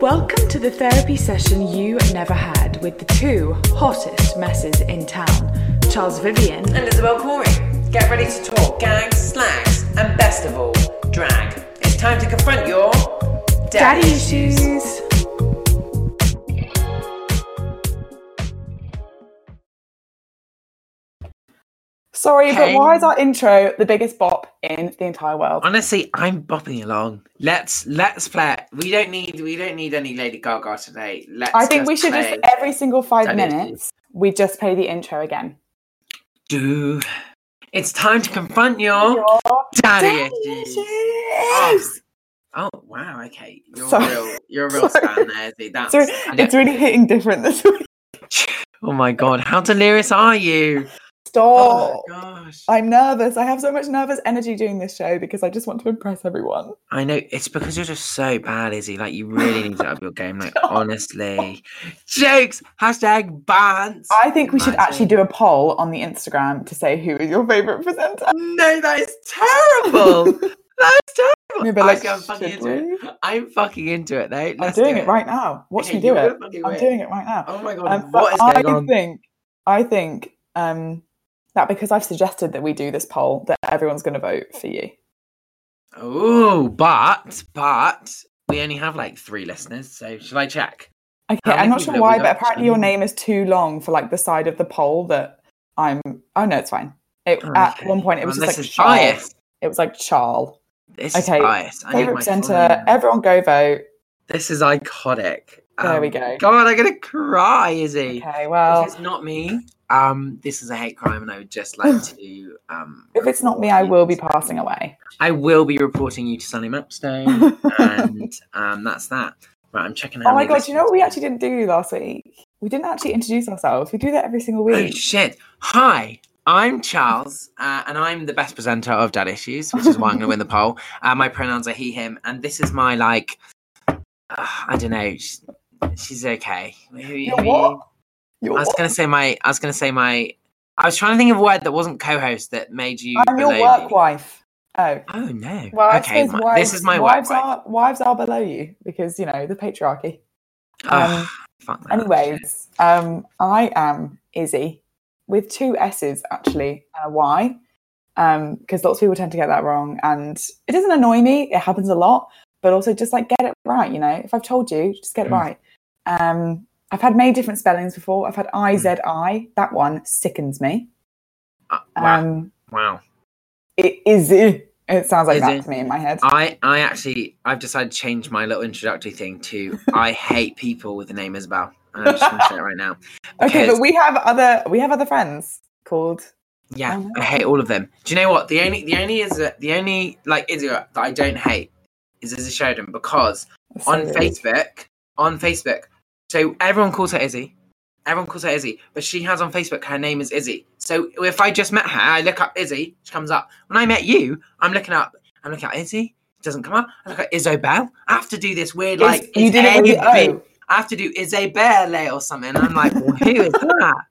Welcome to the therapy session you never had with the two hottest messes in town, Charles Vivian and Isabel Corey. Get ready to talk gags, slags, and best of all, drag. It's time to confront your Daddy issues. Sorry, but why is our intro the biggest bop in the entire world? Honestly, I'm bopping along. Let's let's play. We don't need we don't need any Lady Gaga today. Let's. I think we should play just every single five Daddy minutes we just play the intro again. do. It's time to confront your daddy issues. Oh, oh wow, okay. You're Sorry. real. You're a real Sorry. fan there. That's. Sorry, it's really hitting different this week. oh my god, how delirious are you? Stop. Oh gosh. I'm nervous. I have so much nervous energy doing this show because I just want to impress everyone. I know it's because you're just so bad, Izzy. Like you really need to up your game. Like honestly, jokes. Hashtag bans. I think we should actually do a poll on the Instagram to say who is your favorite presenter. No, that is terrible. that is terrible. Like, I'm fucking into it. I'm fucking into it, though. I'm Let's doing do it right now. Watch Okay, me do it. I'm doing it right now. Oh my god, Um, what is I on? think I think um, that because I've suggested that we do this poll, that everyone's going to vote for you. Oh, but but we only have like three listeners, so should I check? Okay, I'm not sure why, but apparently your name is too long for like the side of the poll that I'm. Oh no, it's fine. It, oh, At Okay. one point, it was Well, just this like Charles. It was like Charles. This Okay, is bias. I need Favorite presenter. Everyone go vote. This is iconic. There we Um, go. God, I'm gonna cry, Izzy. Okay, well, if it's not me, um, this is a hate crime, and I would just like to um. if it's not me, I will be passing away. I will be reporting you to Sunny Mapstone, and um, that's that. Right, I'm checking out. Oh my god, you know what we actually didn't do last week? We didn't actually introduce ourselves. We do that every single week. Oh shit! Hi, I'm Charles, uh, and I'm the best presenter of Dad Issues, which is why I'm going to win the poll. Uh, my pronouns are he/him, and this is my like. Uh, I don't know. She's, okay. Who, who You're what? You're I was what? to say my. I was going to say my. I was trying to think of a word that wasn't co-host that made you. I'm your work wife. Oh. Oh no. Well, I okay, my- wives, this is my wives wife. are wives are below you because you know the patriarchy. Um, fuck that. Anyways, um, I am Izzy with two S's actually and a Y, um, because lots of people tend to get that wrong, and it doesn't annoy me. It happens a lot, but also just like get it right. You know, if I've told you, just get it Mm. right. Um, I've had many different spellings before. I've had I. Z I. That one sickens me. Uh, wow. Um, wow. it is. It sounds like that to me in my head. I, I actually, I've decided to change my little introductory thing to I hate people with the name Isabel. And I'm just going to say it right now. Okay, but we have other we have other friends called. Yeah, no. I hate all of them. Do you know what? The only, the only is that the only like Izzy that I don't hate is Izzy Sheridan because on Facebook, on Facebook, so everyone calls her Izzy. Everyone calls her Izzy, but she has on Facebook her name is Izzy. So if I just met her, I look up Izzy, she comes up. When I met you, I'm looking up, I'm looking at Izzy, it doesn't come up. I look at Isobel. I have to do this weird like you did it with the A-B. O. I have to do Isabelle or something. And I'm like, well, who is that?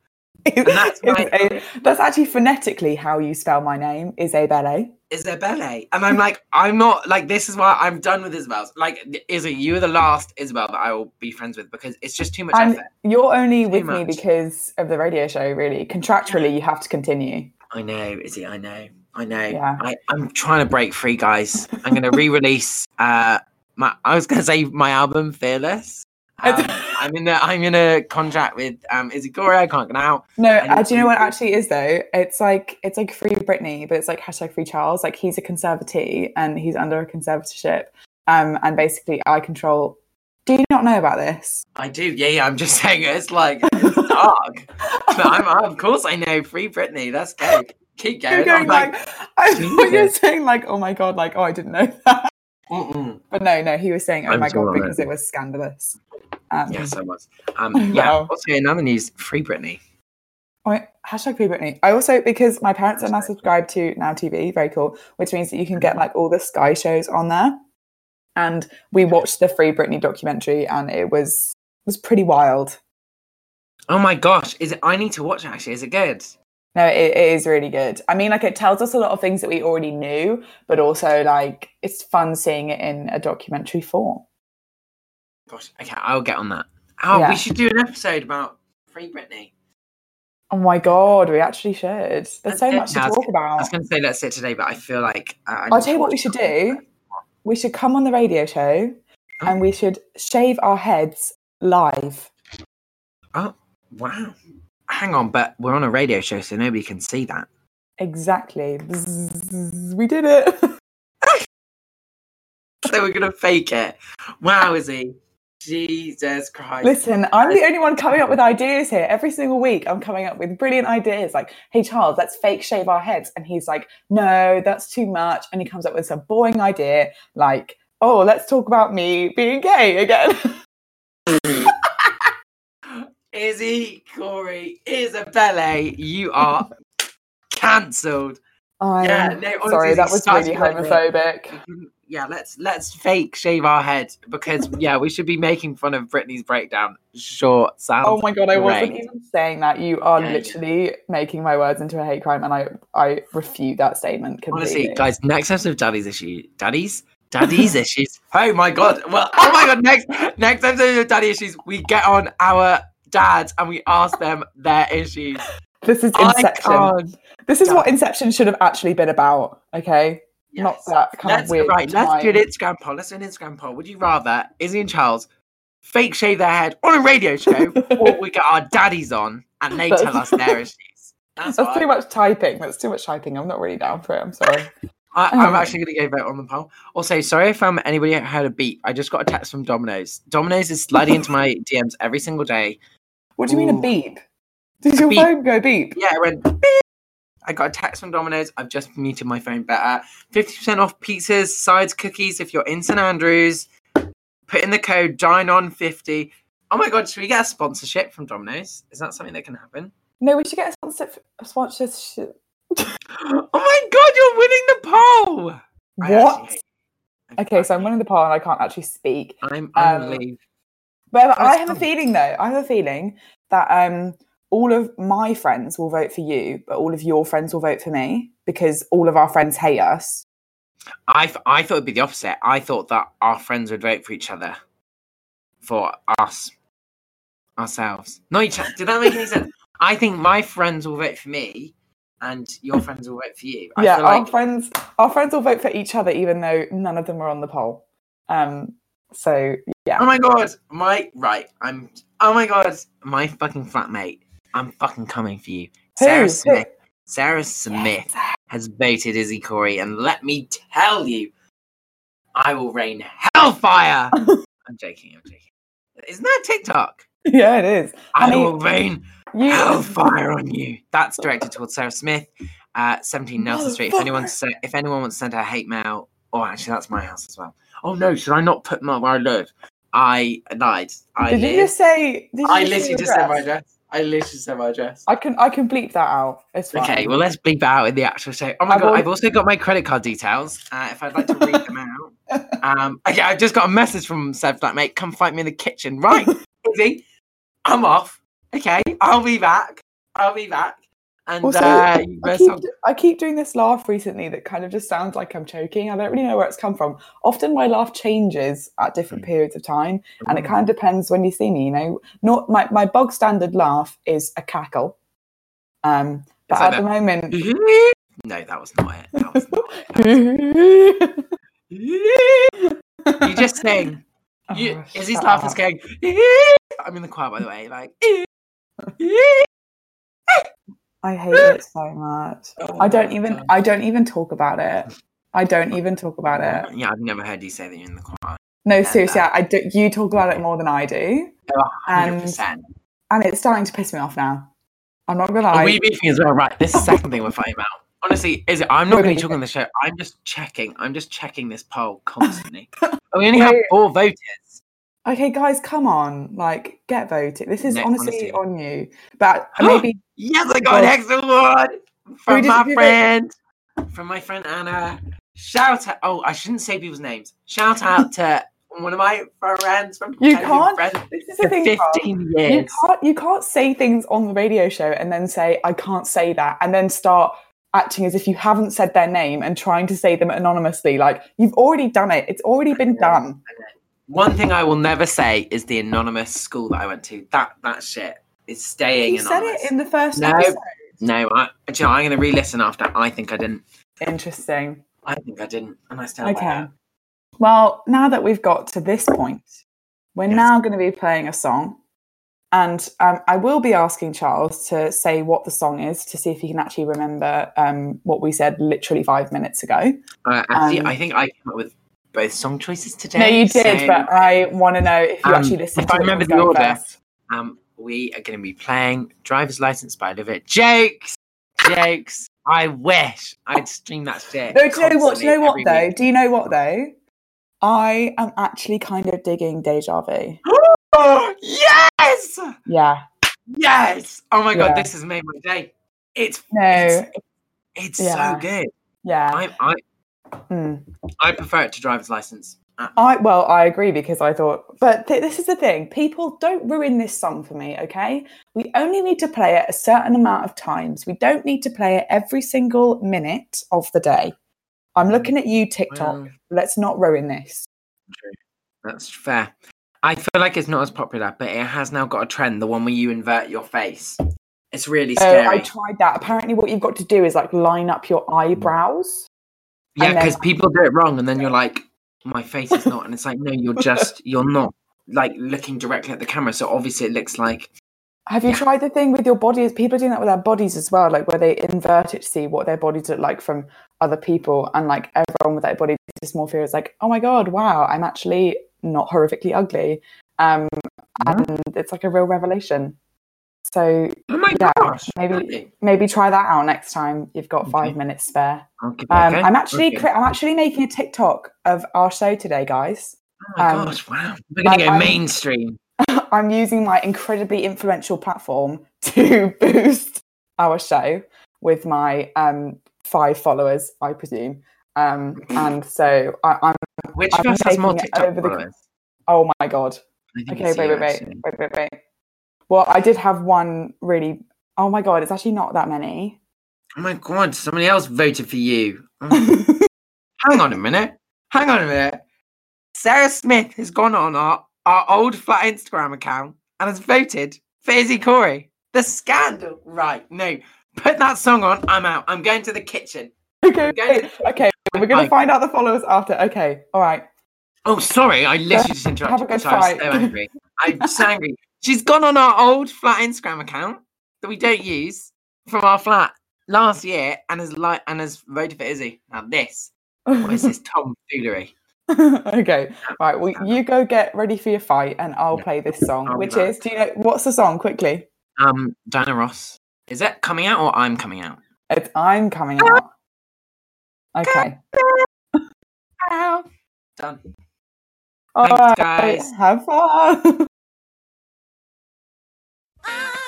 that's my- a- that's actually phonetically how you spell my name, Isabelle. Isabelle. And I'm like, I'm not like this is why I'm done with Isabel's. Like, Izzy, you are the last Isabel that I will be friends with because it's just too much And effort. you're only with me because of the radio show, really. Contractually, you have to continue. I know, Izzy, I know. I know. Yeah. I, I'm trying to break free, guys. I'm gonna re-release uh my I was gonna say my album Fearless. Um, I'm in a I'm in a contract with um Izzy Corey, I can't get out. No, uh, do you know what it actually is though? It's like it's like free Britney, but it's like hashtag free Charles. Like he's a conservatee and he's under a conservatorship. Um, and basically I control. Do you not know about this? I do, yeah, yeah. I'm just saying it's like it's dark. But I'm, of course I know Free Britney. That's go. Keep going. You're going I'm like, like, I thought you were saying like, oh my god, like oh I didn't know that. mm-mm. But no, no, he was saying oh I'm my god it. because it was scandalous. Um, yes, I was. Um, yeah. Wow. Also, in other news, Free Britney. I, hashtag free Britney. I also because my parents are now subscribed to Now TV, very cool, which means that you can get like all the Sky shows on there. And we watched the Free Britney documentary, and it was was pretty wild. Oh my gosh, is it? I need to watch it. Actually, is it good? No, it, it is really good. I mean, like it tells us a lot of things that we already knew, but also like it's fun seeing it in a documentary form. Gosh, okay, I'll get on that. Oh, Yeah. we should do an episode about Free Britney. Oh my god, we actually should. There's That's so it. much to talk talk I was going to say let's sit today, but I feel like uh, I I'll tell you what we should do. We should come on the radio show and we should shave our heads live. Oh, wow. Hang on, but we're on a radio show, so nobody can see that. Exactly. Bzzz, We did it. So we're gonna fake it. Wow, is he? Jesus Christ. Listen, I'm the only one coming up with ideas here. Every single week, I'm coming up with brilliant ideas like, hey, Charles, let's fake shave our heads. And he's like, no, that's too much. And he comes up with some boring idea like, oh, let's talk about me being gay again. Izzy, Corey, Isabella, you are cancelled. Yeah, um, no, honestly, sorry, that was really a good idea. homophobic. Yeah, let's let's fake shave our head because yeah, we should be making fun of Britney's breakdown. Sure, sounds. Oh my god, I wasn't even saying that. You are Yeah, yeah. literally making my words into a hate crime, and I I refute that statement completely. Honestly, guys, next episode of Daddy's issue, Daddy's, Daddy's issues. Oh my god! Well, oh my god! Next, next episode of Daddy issues, we get on our dads and we ask them their issues. this is Inception. This is what Inception should have actually been about. Okay, not that kind Let's of weird. right. Let's do an. Instagram poll. Let's do an Instagram poll. Would you rather Izzy and Charles fake shave their head on a radio show, or we get our daddies on and they tell us their issues? That's, That's too I, much typing. That's too much typing. I'm not really down for it. I'm sorry. I, I'm Um, actually going to go vote on the poll. Also, sorry if um, anybody heard a beep. I just got a text from Domino's. Domino's is sliding into my DMs every single day. What do you mean a beep? Did your beep. phone go beep? Yeah, it went beep. I got a text from Domino's. I've just muted my phone better. 50% off pizzas, sides, cookies if you're in St. Andrews. Put in the code DineOn50. Oh my god, should we get a sponsorship from Domino's? Is that something that can happen? No, we should get a sponsor. A sponsorship. Oh my god, you're winning the poll! What? Okay, so I'm winning the poll and I can't actually speak. I'm, I'm um, leave. But I have a feeling though. I have a feeling that um all of my friends will vote for you, but all of your friends will vote for me because all of our friends hate us. I, th- I thought it'd be the opposite. I thought that our friends would vote for each other. For us. Ourselves. Not each other. Did that make any sense? I think my friends will vote for me and your friends will vote for you. I yeah, our like friends our friends will vote for each other even though none of them are on the poll. Um so yeah. Oh my god, my right, I'm oh my god, my fucking flatmate. I'm fucking coming for you. Who? Sarah Who? Smith. Sarah Smith Yes. has voted Izzy Corey, and let me tell you, I will rain hellfire. I'm joking, I'm joking. Isn't that TikTok? Yeah, it is. I, I mean, will rain You hellfire on you. That's directed towards Sarah Smith, uh, 17 Nelson Street. If anyone, Motherfucker. se- if anyone wants to send her hate mail, oh, actually, that's my house as well. Oh no, should I not put my where I live? I lied. I Did live. you just say did you I literally just said my address? Address. I literally said my address. I can I can bleep that out. It's fine. Okay, well let's bleep it out in the actual show. Oh my I've god, al- I've also got my credit card details. Uh, if I'd like to read them out. Um, okay, I've just got a message from Seb like, mate, come fight me in the kitchen. Right, Izzy, I'm off. Okay, I'll be back. I'll be back. And Also, uh, I keep, I keep doing this laugh recently that kind of just sounds like I'm choking. I don't really know where it's come from. Often my laugh changes at different Mm. periods of time, and it kind of depends when you see me. You know, not my my bog standard laugh is a cackle. Um, but at the moment, no, that was not it. That was not it. you just sing. You, Oh, Izzy's shut laugh is going. I'm in the choir, by the way. Like. I hate it so much. Oh I don't even God. I don't even talk about it. I don't even talk about it. Yeah, I've never heard you say that you're in the choir. No, seriously, uh, I do, you talk about it more than I do, And- 100%. and it's starting to piss me off now. I'm not gonna Are lie. we beefing as well? Right, this is the second thing we're fighting about. Honestly, is it? I'm not We're going to be talking on the show. I'm just checking. I'm just checking this poll constantly. We only have four voters. Okay, guys, come on, like get voted. This is No, honestly honestly. on you. But maybe Yes, I got an Well- extra award from my friend, from my friend Anna. Shout out! Oh, I shouldn't say people's names. Shout out to one of my friends from You can't- friends This is the for thing. Carl. 15 You can't you can't say things on the radio show and then say I can't say that and then start acting as if you haven't said their name and trying to say them anonymously. Like you've already done it. It's already been done. One thing I will never say is the anonymous school that I went to. That that shit is staying You said it in the first No. episode. no, I, do you know, I'm going to re-listen after. I think I didn't. Interesting. I think I didn't, and I stand by Okay. that. Well, now that we've got to this point, we're Yes. now going to be playing a song. And um, I will be asking Charles to say what the song is to see if he can actually remember um, what we said literally five minutes ago. Uh, actually, Um, I think I came up with both song choices today. no, you did, so, but I want to know if you Um, actually listened if to I remember the order. first. um, we are going to be playing "Driver's License" by Olivia. Jokes, jokes. I wish I'd stream that shit. No, do you know what? Do you know what though? week. Do you know what though? I am actually kind of digging Deja Vu. Yes, Yeah. yes. Oh my Yeah. god, this has made my day. It's No. it's, it's Yeah. so good. Yeah. I I Mm. I prefer it to driver's license. I well, I agree because I thought, but th- this is the thing: people don't ruin this song for me. Okay, we only need to play it a certain amount of times. We don't need to play it every single minute of the day. I'm looking at you, TikTok. Well- Let's not ruin this. That's fair. I feel like it's not as popular, but it has now got a trend. The one where you invert your face. It's really oh, So scary. I tried that. Apparently, what you've got to do is like line up your mm. eyebrows. Yeah, because people do it wrong, and then you're like, "My face is not," and it's like, "No, you're just you're not like looking directly at the camera." So obviously, it looks like Have you Yeah. tried the thing with your bodies? People are doing that with their bodies as well, like where they invert it to see what their bodies look like from other people, and like everyone with their body dysmorphia is like, oh my god, wow, I'm actually not horrifically ugly, um, and it's like a real revelation. So oh my Yeah, gosh, maybe- really? maybe try that out next time you've got five Okay. minutes spare. I'll give it a Um. I'm actually Okay. I'm actually making a TikTok of our show today, guys. Oh my um, gosh! Wow, we're gonna I- go I'm- mainstream. I'm using my incredibly influential platform to boost our show with my um, five followers, I presume. Um, and so I, I'm. Which I'm of us has more TikTok over the- followers? Oh my god. Okay, wait, wait, wait, actually. wait, wait, wait. Well, I did have one really. Oh my god, it's actually not that many. Oh my god! Somebody else voted for you. Oh, hang on a minute. Hang on a minute. Sarah Smith has gone on our, our old flat Instagram account and has voted for Izzy Corey. The scandal. Right. No. Put that song on. I'm out. I'm going to the kitchen. okay, wait, okay. We're gonna find out the followers after. Okay, all right. Oh, sorry. I literally just interrupted. Have a good because I was so angry. I'm so angry. She's gone on our old flat Instagram account that we don't use from our flat last year and has like and has voted for Izzy. Now this, what is this tomfoolery? okay, right. Well, you go get ready for your fight, and I'll Yeah, play this song, I'll which is. Do you know what's the song? Quickly. Um, Diana Ross. Is it coming out or I'm coming out? It's I'm coming out. Okay. Done. All Thanks, right. guys. Have fun. There's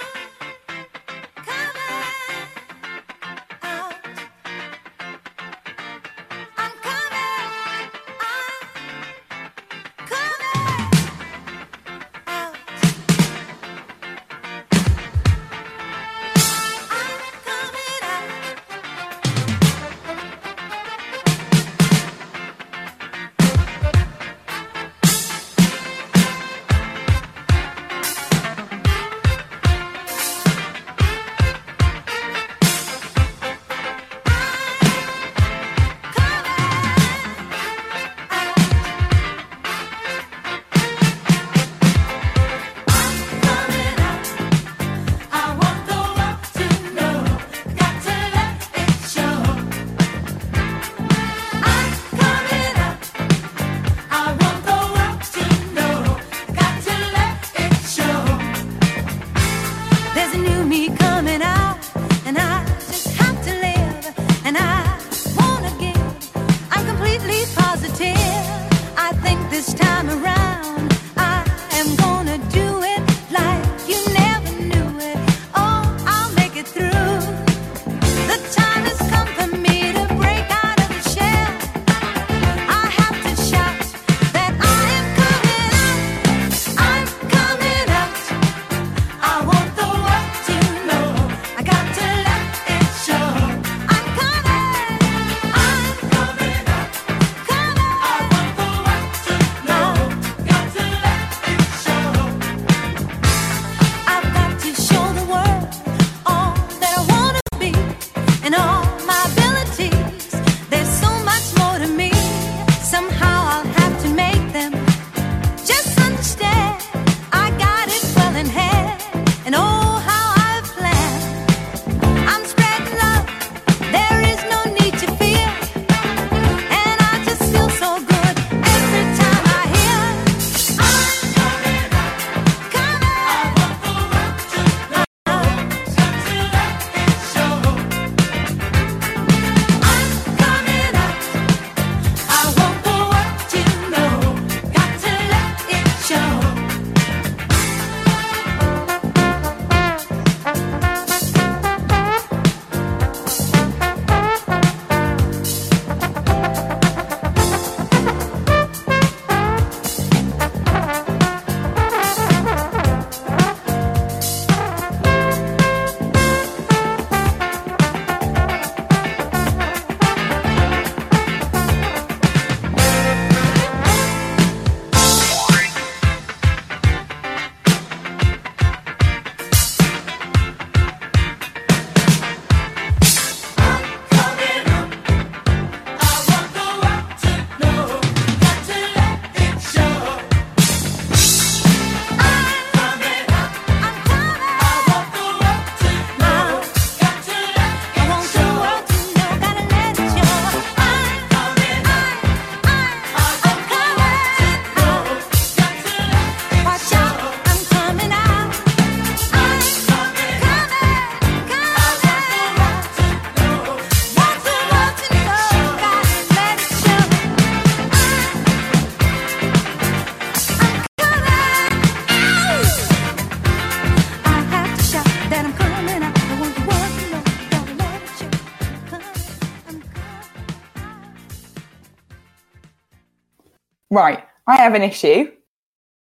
Right, I have an issue.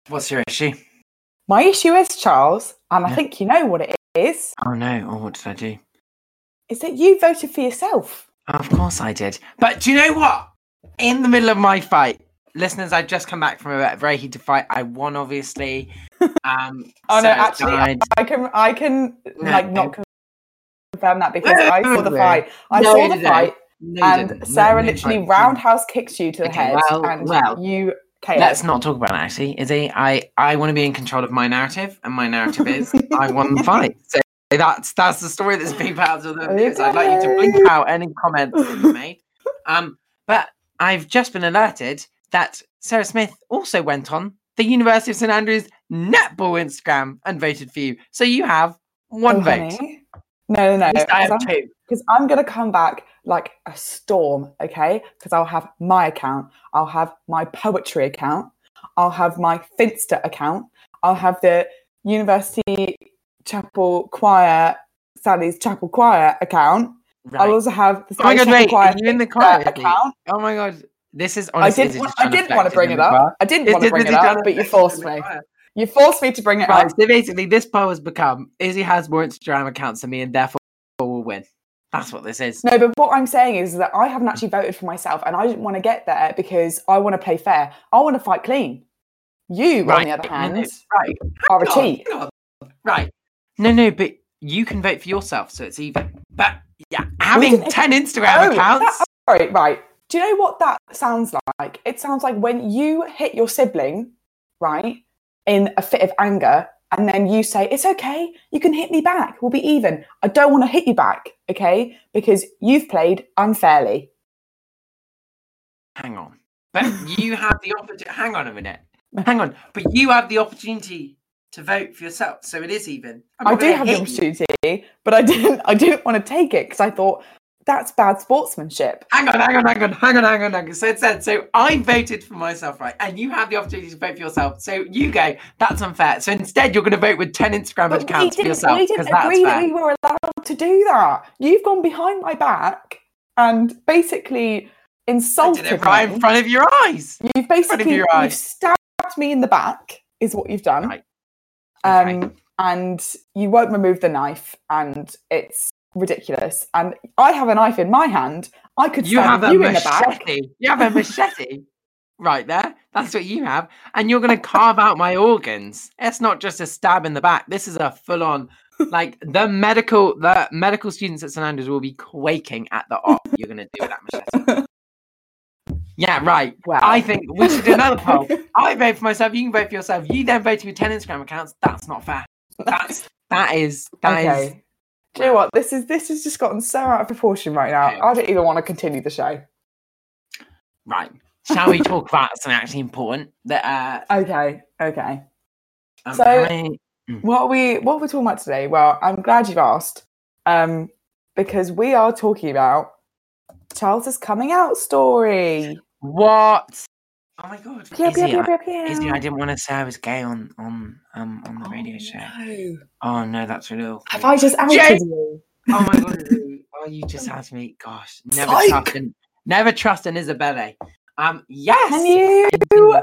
What's your issue? My issue is Charles, and I Yeah. think you know what it is. Oh no! Oh, what did I do? Is that you voted for yourself? Of course I did. But do you know what? In the middle of my fight, listeners, I've just come back from a very heated fight. I won, obviously. Um, Oh no, actually, died. I can I can No, like not confirm that because I saw the fight. I No, saw the fight, No, and Sarah no literally fight. roundhouse kicks you to the Okay, head, well, and well, you KO. Let's not talk about it, actually, Izzy. I, I want to be in control of my narrative, and my narrative is I won the fight. So that's that's the story that's being out to the news. I'd like you to blink out any comments that you made. Um, but I've just been alerted that Sarah Smith also went on the University of St Andrews netball Instagram and voted for you. So you have one Oh, vote. honey. No, no, no. I have Because I'm, two. I'm gonna come back like a storm, okay? Because I'll have my account, I'll have my poetry account, I'll have my Finsta account, I'll have the University Chapel Choir, Sally's Chapel Choir account. Right. I'll also have the Oh Sally's God, Chapel wait, Choir you in the choir, account. Oh my god, this is honestly. I didn't. Want, I to didn't want to bring it up. bar. I didn't want to bring it up, but you forced me. You forced me to bring it Right, up. so basically, this poll has become Izzy has more Instagram accounts than me, and therefore will win. That's what this is. No, but what I'm saying is that I haven't actually voted for myself, and I didn't want to get there because I want to play fair. I want to fight clean. You, on the other no, no, hand, right, are a cheat. right. No, no, but you can vote for yourself, so it's even. But yeah, having ten Instagram Oh, accounts. that- Right, right. Do you know what that sounds like? It sounds like when you hit your sibling, right, in a fit of anger, and then you say, It's okay, you can hit me back, we'll be even. I don't want to hit you back, okay? Because you've played unfairly. Hang on, but you have the opportunity. Hang on a minute. Hang on, but you have the opportunity to vote for yourself, so it is even. I do have the hit you. opportunity, but I didn't I didn't want to take it because I thought that's bad sportsmanship. Hang on, hang on, hang on, hang on, hang on, hang on. So it said, so I voted for myself, right? And you have the opportunity to vote for yourself. So you go, that's unfair. So instead, you're going to vote with 10 Instagram But accounts for yourself. we didn't agree that we were allowed to do that. You've gone behind my back and basically I insulted did it right me. in front of your eyes. You've basically your you've stabbed me in the back, is what you've done. Right. Um, and you won't remove the knife, and it's ridiculous. And I have a knife in my hand. I could You have stab a you in the back. machete. You have a machete right there. That's what you have. And you're going to carve out my organs. It's not just a stab in the back. This is a full on. Like the medical, the medical students at St Andrews will be quaking at the op you're going to do with that machete. Yeah, right. Well, I think we should do another poll. I vote for myself. You can vote for yourself. You then vote with ten Instagram accounts. That's not fair. That's that is that is. Do you know what? This is this has just gotten so out of proportion right now. I don't even want to continue the show. right. Shall we talk about something actually important? That uh, Okay, okay. So- many- What are we what are we talking about today? Well, I'm glad you've asked. Um, because we are talking about Charles's coming out story. what? Oh my god, Pew, Izzy, pew, I, pew, pew. Izzy, I didn't want to say I was gay on on um on the Oh, radio show. no. Oh no, that's really awful. Have I just outed Jane- you? Oh my god, oh you just had me. Gosh, never Psych. trust an never trust an Isabelle. Um, yes. Can you? I.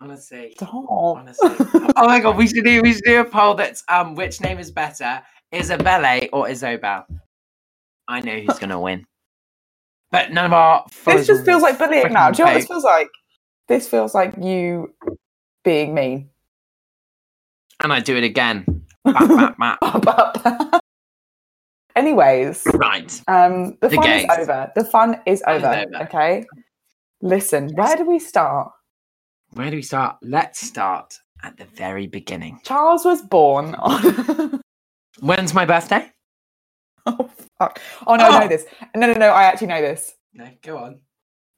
Honestly. Stop. Honestly. oh my god, we should do we should do a poll that's um which name is better, Isabelle or Isobel? I know who's gonna win. But none of our this just feels like bullying now. Do you know what this feels like? This feels like you being mean. And I do it again. Bap, bap, bap. Anyways, Right. um, the, The fun is over. The fun is over. over. Okay. Listen, where do we start? Where do we start? Let's start at the very beginning. Charles was born on. When's my birthday? oh fuck! Oh no, I Oh. know this. No, no, no. I actually know this. No, go on.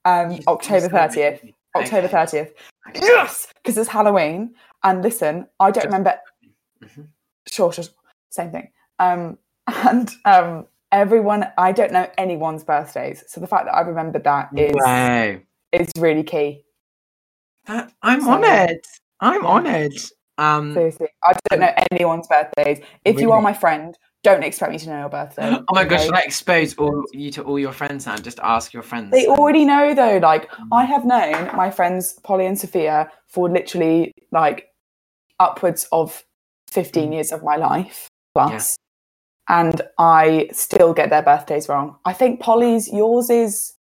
Um, October thirtieth. October thirtieth. Okay. Yes, because it's Halloween. And listen, I don't remember. Mhm. Sure, sure, same thing. Um, and um, everyone, I don't know anyone's birthdays, so the fact that I remembered that is Wow. is really key. That, I'm So- honoured. I'm honoured. Um, Seriously, I don't know anyone's birthdays. If you are my friend, don't expect me to know your birthday. Oh my gosh, should I expose all you to all your friends now? Just ask your friends. They already know though. Like Mm. I have known my friends Polly and Sophia for literally like upwards of 15 Mm. years of my life plus. And I still get their birthdays wrong. I think Polly's yours is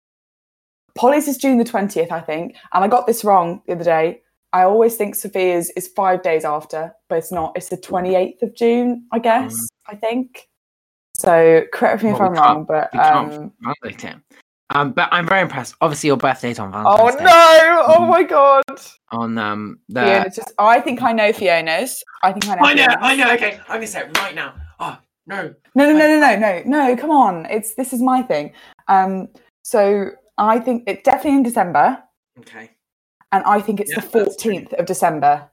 Polly's is June the 20th, I think. And I got this wrong the other day. I always think Sophia's is five days after, but it's not. It's the 28th of June, I guess, I think. So correct me if Mm. I'm can't- wrong, but we can't um, validate it. Um, but I'm very impressed. Obviously, your birthday's on Oh Valentine's Day. no! Oh Mhm. my god! On um the. Fiona's just. Oh, I think I know Fiona's. I think I know. I know, Fiona's. I know. Okay, I'm gonna say it right now. Oh no. No, no, no, no, no, no, no. Come on! It's this is my thing. Um, so I think it's definitely in December, Okay. and I think it's Yeah, the fourteenth of December.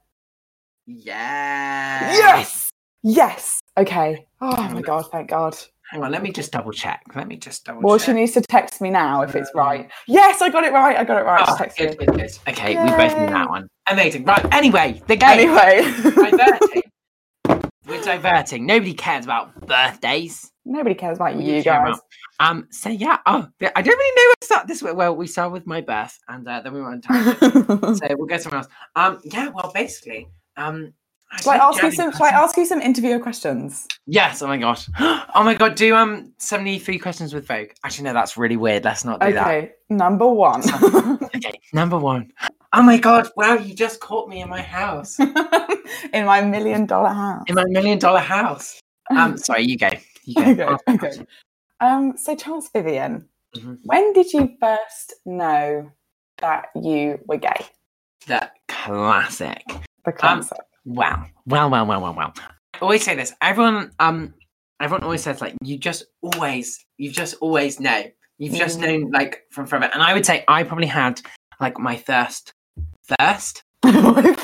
Yeah. Yes, yes. Okay. Oh Hang my on, god! Thank God. Hang on. Let me just double check. Let me just double Well, check. she needs to text me now if it's Um, right. Yes, I got it right. I got it right. Oh, She texted good, good, good. Okay, we both knew that one. Amazing. Right. Anyway, the game. Anyway, diverting. We're diverting. Nobody cares about birthdays. nobody cares about you guys. about- Um. So yeah. Oh, I don't really know where to start this. way. Well, we start with my birth, and uh, then we went on to. so we'll go somewhere else. Um. Yeah. Well, basically. Um. I Shall I ask you some? Shall I ask you some interviewer questions? Yes. Oh my gosh. Oh my god. Do um seventy three questions with Vogue. Actually, no. That's really weird. Let's not do that. Okay, number one. Okay. Number one. Oh my god. Wow. You just caught me in my house. in my million dollar house. In my million dollar house. Um. Sorry. You go. You go. Okay, Ask okay. questions. Um, so Charles Vivian, Mhm. when did you first know that you were gay? The classic. The concept. Wow. Wow, wow, wow, wow, wow. I always say this. Everyone um everyone always says like you just always you just always know. You've just Mm. known like from forever. And I would say I probably had like my thirst thirst. what?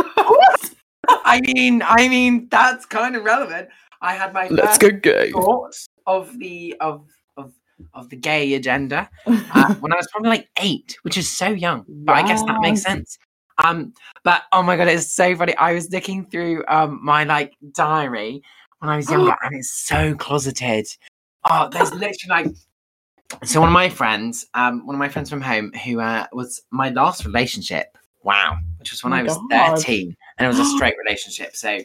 I mean, I mean that's kind of relevant. I had my Let's first gay. thoughts of the of of of the gay agenda uh, when I was probably like eight, which is so young. But I guess that makes sense. Um, but oh my god, it's so funny. I was looking through um my like diary when I was younger, and it's so closeted. Oh, there's literally like so one of my friends, um, one of my friends from home, who uh, was my last relationship. Wow, which was when Oh I was God. thirteen, and it was a straight relationship. So,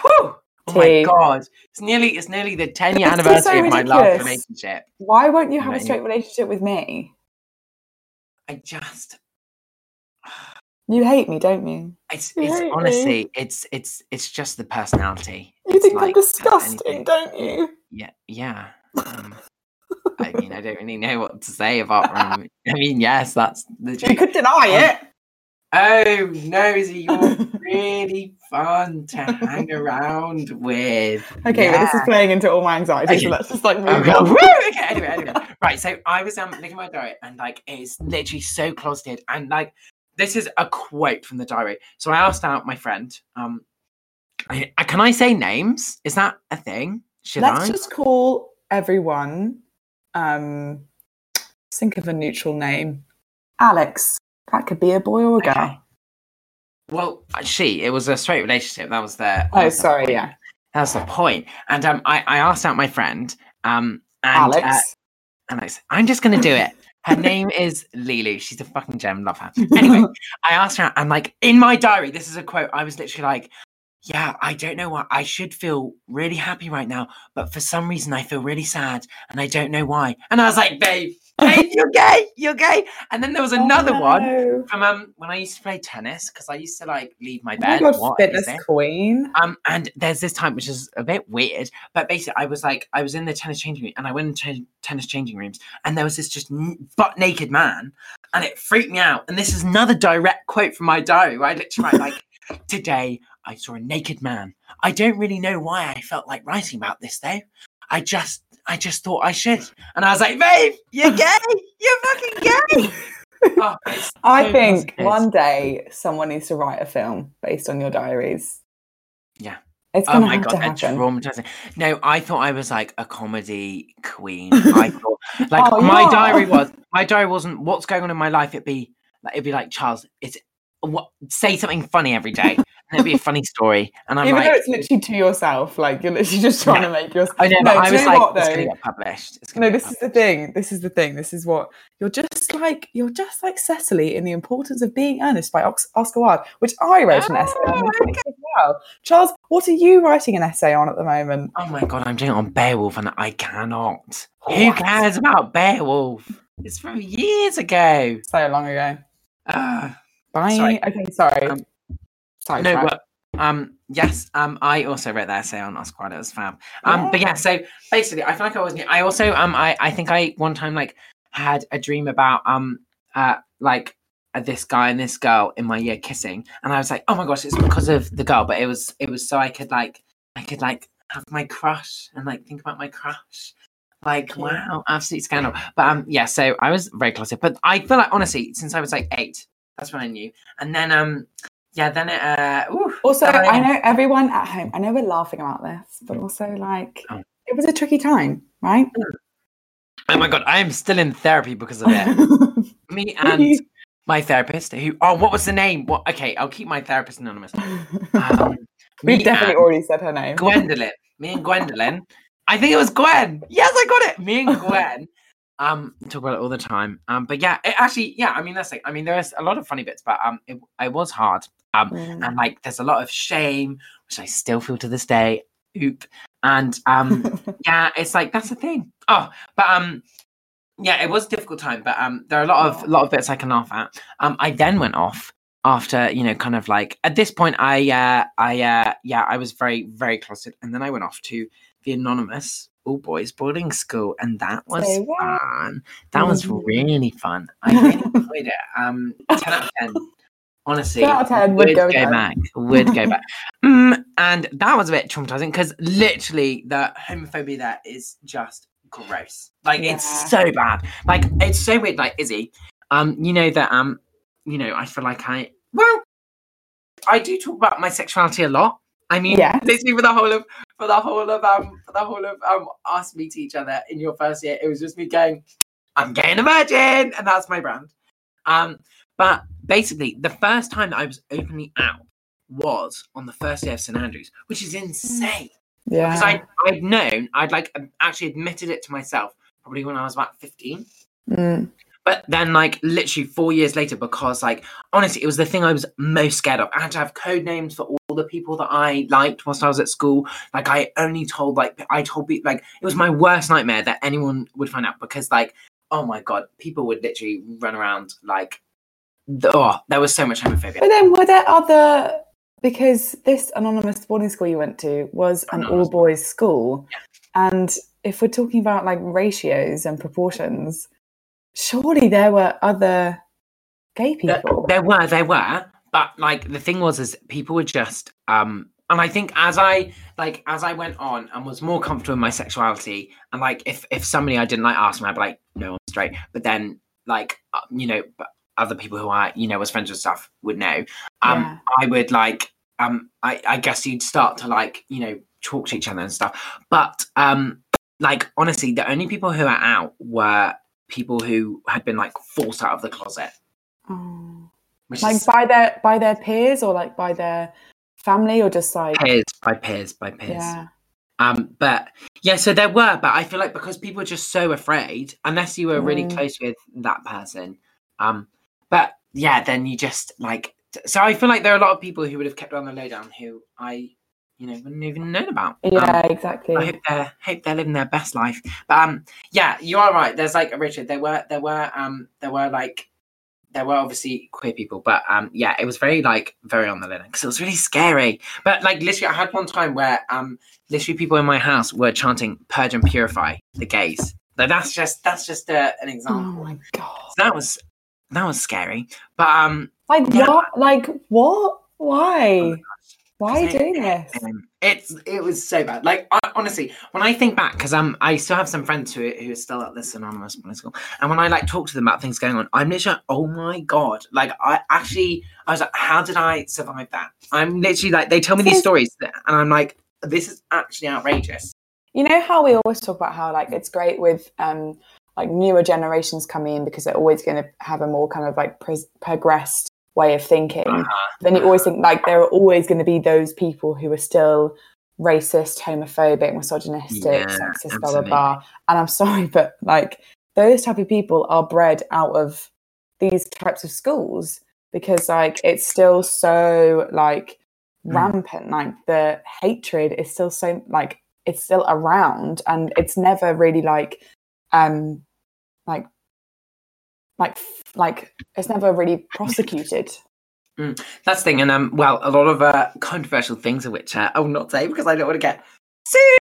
whew, oh my god, it's nearly it's nearly the ten year is so anniversary of my last relationship. Why won't you have a straight relationship with me? I just You hate me, don't you? It's You it's hate me. honestly it's it's it's just the personality. You It's think like, I'm uh, disgusting, anything. don't you? Yeah, yeah. Um, I mean, I don't really know what to say about. Um, I mean, yes, that's the You could deny it. Oh no, Izzy, you're really fun to hang around with. Okay, but this is playing into all my anxiety, Okay. so let's just like move Oh, on. Okay, anyway, anyway. Right, so I was um looking at my diary and like it's literally so closeted and like this is a quote from the diary. So I asked out my friend, um I, I- can I say names? Is that a thing? Should Let's I? just call everyone. Um, think of a neutral name. Alex. That could be a boy or a girl. Okay. Well, uh, she, it was a straight relationship. That was the that Oh, was sorry. point. Yeah, That was the point. And um I, I asked out my friend, um and Alex. uh, Alex. I'm just gonna do it. Her name is Lilu. She's a fucking gem. Love her. Anyway, I asked her, and like in my diary, this is a quote. I was literally like, "Yeah, I don't know what. I should feel really happy right now, but for some reason, I feel really sad, and I don't know why." And I was like, "Babe, babe, you're gay. You're gay." And then there was another one Oh, from um when I used to play tennis because I used to like leave my bed. Oh my god, fitness queen. Um, and there's this time which is a bit weird, but basically, I was like, I was in the tennis changing room, and I went into tennis changing rooms, and there was this just n- butt naked man, and it freaked me out. And this is another direct quote from my diary where I literally write like, "Today I saw a naked man. I don't really know why I felt like writing about this though. I just, I just thought I should." And I was like, "Babe, you're gay. You're fucking gay." Oh, it's I so think positive. one day someone needs to write a film based on your diaries. Yeah. It's Oh my god, that's traumatizing. No, I thought I was like a comedy queen. I thought like Oh, my are. diary was my diary wasn't what's going on in my life. It'd be like it'd be like Charles, it's what say something funny every day. And it'd be a funny story. And I'm Even though like, it's literally to yourself, like you're literally just trying Yeah. to make yourself. I know, no, but I was like, what, it's though? gonna get published. No, this is the thing. This is the thing. This is what you're just like. You're just like Cecily in the importance of being earnest by Oscar Wilde, which I wrote an essay on Oh, week as well. Charles, what are you writing an essay on at the moment? Oh my god, I'm doing it on Beowulf and I cannot. Who cares about Beowulf? It's from years ago. So long ago. Uh, Bye. Sorry. Okay, sorry. Um, sorry. no, but um, yes, um, I also wrote that essay on Oscar Wilde. It was fab. Um, but yeah, so basically, I feel like I wasn't. I also um, I I think I one time like had a dream about um uh like uh, this guy and this girl in my year kissing, and I was like, oh my gosh, it's because of the girl, but it was it was so I could like I could like have my crush and like think about my crush. Like wow, absolute scandal. But um, yeah. So I was very closet, but I feel like honestly, since I was like eight, that's when I knew. And then um, yeah, then it uh, ooh, Also, then I know everyone at home. I know we're laughing about this, but also like Oh. it was a tricky time, right? Oh my god, I am still in therapy because of it. Me and my therapist, who oh, what was the name? What? Okay, I'll keep my therapist anonymous. Um, We've definitely already said her name. Gwendolyn. Me and Gwendolyn. I think it was Gwen. Yes, I got it. Me and Gwen. Um, talk about it all the time. Um, but yeah, it actually, yeah. I mean, that's like, I mean, there's a lot of funny bits, but um, it, it was hard. Um, Mm. and like, there's a lot of shame, which I still feel to this day. Oop. And um, yeah, it's like that's the thing. Oh, but um, yeah, it was a difficult time, but um, there are a lot of a lot of bits I can laugh at. Um, I then went off after you know, kind of like at this point, I uh, I uh, yeah, I was very very closeted, and then I went off to the anonymous all boys boarding school, and that was Say what? fun. That was Mhm. really fun. I really enjoyed it. Um, ten out of ten. Honestly, 10 out of 10 would go again. back. Would go back. Mm, and that was a bit traumatizing because literally the homophobia there is just gross. Like Yeah. it's so bad. Like it's so weird. Like Izzy, um, you know that um, you know, I feel like I well, I do talk about my sexuality a lot. I mean, Yes. literally for the whole of for the whole of um for the whole of um us meeting each other in your first year, it was just me going, I'm getting a virgin, and that's my brand. Um, but basically, the first time that I was openly out was on the first day of St Andrews, which is insane Yeah, because. I I'd known I'd like actually admitted it to myself probably when I was about fifteen. Mm. But then, like, literally four years later, because, like, honestly, it was the thing I was most scared of. I had to have code names for all the people that I liked whilst I was at school. Like, I only told, like, I told people, like, it was my worst nightmare that anyone would find out because, like, oh my God, people would literally run around, like, oh, there was so much homophobia. But then were there other because this anonymous boarding school you went to was an all boys school, and if we're talking about like ratios and proportions, surely there were other gay There, people. there were, there were, but like the thing was, is people were just, um, and I think as I like as I went on and was more comfortable in my sexuality, and like if if somebody I didn't like asked me, I'd be like, no, I'm straight. But then like uh, you know, other people who I you know was friends with stuff would know. Um, Yeah. I would like um, I I guess you'd start to like you know talk to each other and stuff. But um, like honestly, the only people who are out were people who had been like forced out of the closet. Oh. Which Like is by their by their peers or like by their family or just like peers by peers by peers. yeah. Um, but yeah, so there were, but I feel like because people are just so afraid, unless you were really Mm. close with that person. Um, but yeah, then you just like. So I feel like there are a lot of people who would have kept on the lowdown who I, you know, wouldn't even known about. Um, Yeah, exactly. I hope they're hope they're living their best life. But um, yeah, you are right. There's like Richard. There were there were um there were like there were obviously queer people, but um yeah, it was very like very on the limit because it was really scary. But like literally, I had one time where um literally people in my house were chanting "Purge and Purify the gays." Like that's just that's just uh, an example. oh my god. So that was that was scary. But um Like Yeah. what? Like what? Why? Why are you doing this? Um, it's it was so bad. Like I, honestly, when I think back, because um, I still have some friends who who are still at this anonymous political, school and when I like talk to them about things going on, I'm literally, like, oh my god, like I actually, I was like, how did I survive that? I'm literally like, they tell me these stories, and I'm like, this is actually outrageous. You know how we always talk about how like it's great with um like newer generations coming in because they're always going to have a more kind of like pres progressed way of thinking, Uh-huh. then you always think like there are always going to be those people who are still racist, homophobic, misogynistic, Yeah, sexist, blah blah blah. And I'm sorry, but like those type of people are bred out of these types of schools because like it's still so like Mm. rampant. Like the hatred is still so like it's still around, and it's never really like um like like like it's never really prosecuted. That's the thing, and um, well, a lot of uh, controversial things of which uh, I will not say because I don't want to get sued.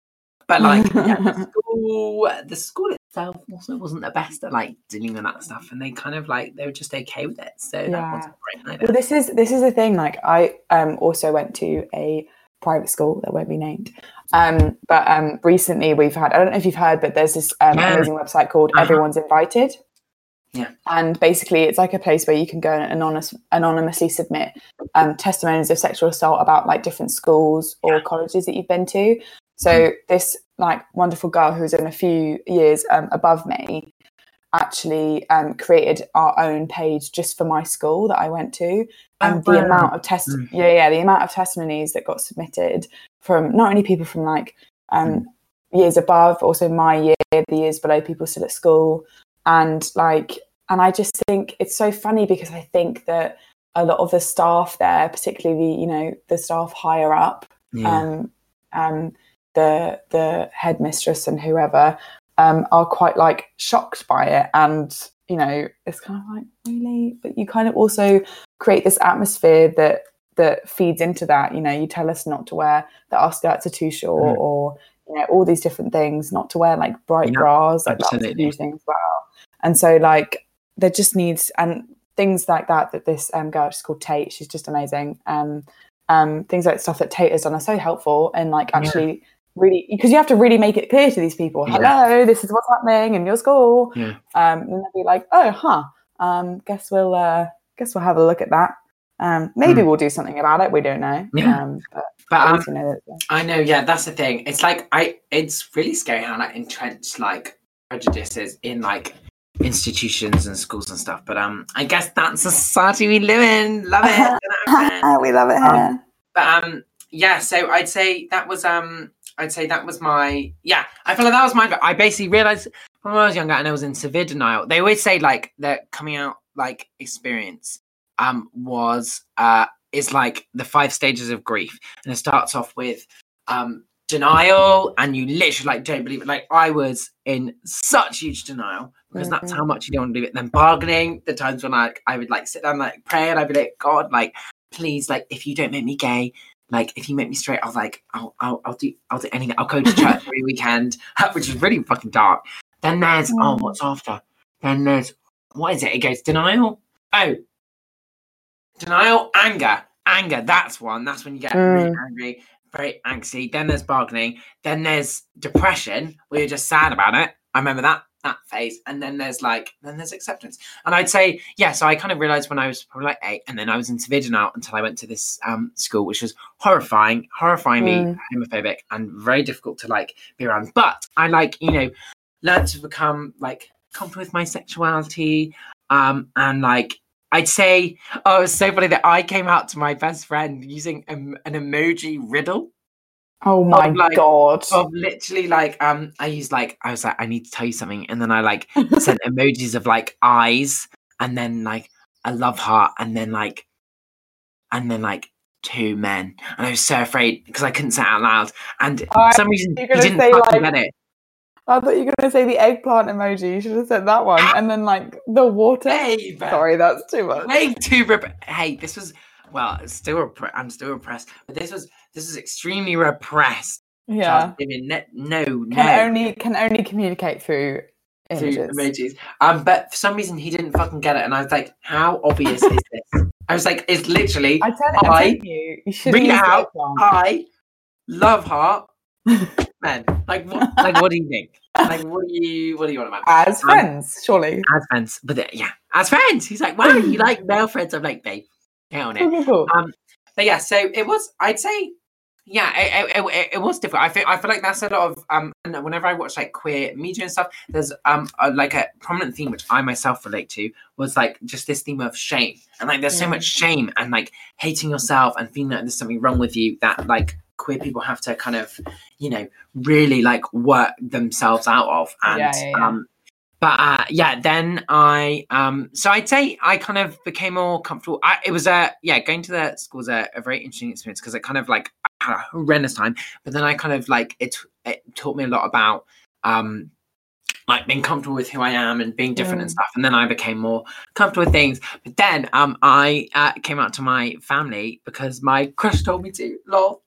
But like, yeah, the school, the school itself also wasn't the best at like dealing with that stuff, and they kind of like they were just okay with it. So that wasn't great either. Well, this is this is the thing. Like, I um also went to a private school that won't be named. Um, but um, recently we've had I don't know if you've heard, but there's this um, Yeah. amazing website called Uh-huh. Everyone's Invited. Yeah. And basically, it's like a place where you can go and anonymous, anonymously submit um, testimonies of sexual assault about like different schools or colleges that you've been to. So this like wonderful girl who's in a few years um, above me actually um, created our own page just for my school that I went to, and Oh, the wow. amount of test Mm. yeah yeah the amount of testimonies that got submitted from not only people from like um, years above, also my year, the years below, people still at school, and like and I just think it's so funny because I think that a lot of the staff there, particularly you know the staff higher up, Yeah. um, um, the the headmistress and whoever um, are quite like shocked by it, and you know it's kind of like really, but you kind of also create this atmosphere that that feeds into that. You know, you tell us not to wear that our skirts are too short, Mm. or you know all these different things, not to wear like bright Yeah, bras, like that's a absolutely. huge thing as well. And so like there just needs and things like that that this um, girl she's called Tate, she's just amazing. Um, um, things like stuff that Tate has done are so helpful and like Yeah. actually really because you have to really make it clear to these people Yeah. hello this is what's happening in your school Yeah. um and they'll be like oh huh um guess we'll uh guess we'll have a look at that um maybe Mm. we'll do something about it we don't know Yeah. um but But know that I know, yeah, that's the thing. It's like I it's really scary how like entrenched like prejudices in like institutions and schools and stuff. But um I guess that's the society we live in. Love it. we love it Um, here but um yeah, so I'd say that was um I'd say that was my yeah, I feel like that was my I basically realized when I was younger and I was in severe denial. They always say like the coming out like experience um was uh is like the five stages of grief. And it starts off with um denial and you literally like don't believe it. Like I was in such huge denial because that's Mhm. how much you don't want to do it. Then bargaining, the times when like I would like sit down like pray and I'd be like, God, like please, like if you don't make me gay, like if you make me straight, I'll like I'll I'll, I'll do I'll do anything. I'll go to church every weekend, which is really fucking dark. Then there's oh, Mm. what's after? Then there's what is it? It goes denial. Oh, denial, anger, anger. That's one. That's when you get really Mm. angry, very angsty. Then there's bargaining. Then there's depression, where you're just sad about it. I remember that that phase. And then there's like then there's acceptance. And I'd say yeah. So I kind of realized when I was probably like eight, and then I was in severe denial until I went to this um school, which was horrifying, horrifyingly Mm. homophobic, and very difficult to like be around. But I like you know learned to become like comfortable with my sexuality um and like I'd say, oh, it's so funny that I came out to my best friend using um, an emoji riddle oh my like- god of literally like um I used like I was like I need to tell you something and then I like sent emojis of like eyes and then like a love heart and then like and then like two men and I was so afraid because I couldn't say it out loud and for some reason he didn't fucking like- get it. I thought you were going to say the eggplant emoji. You should have said that one. And then, like, the water. Babe, Sorry, that's too much. way too rep- hey this was well still repre- i'm still repressed but this was this was extremely repressed Yeah. I mean, no no no Can only can only communicate through through images. emojis um but for some reason he didn't fucking get it and i was like how obvious is this i was like it's literally I tell, I I- you, you should Bring it out. i love heart like what like what do you think like what do you what do you want about As Um, friends, surely. as friends but uh, yeah as friends he's like wow you like male friends i'm like babe get on it Cool. Um, but yeah, so it was. I'd say yeah, it, it, it, was different. I feel I feel like that's a lot of um. and Whenever I watch like queer media and stuff, there's um a, like a prominent theme which I myself relate to was like just this theme of shame and like there's so much shame and like hating yourself and feeling like there's something wrong with you that like queer people have to kind of you know really like work themselves out of and Yeah, yeah, yeah. um but uh, yeah, then I um so I'd say I kind of became more comfortable. I, it was a yeah going to the school was a, a very interesting experience because it kind of like I had a horrendous time, but then I kind of like it it taught me a lot about um like being comfortable with who I am and being different and Mm. stuff. And then I became more comfortable with things. But then um I uh, came out to my family because my crush told me to. Lol.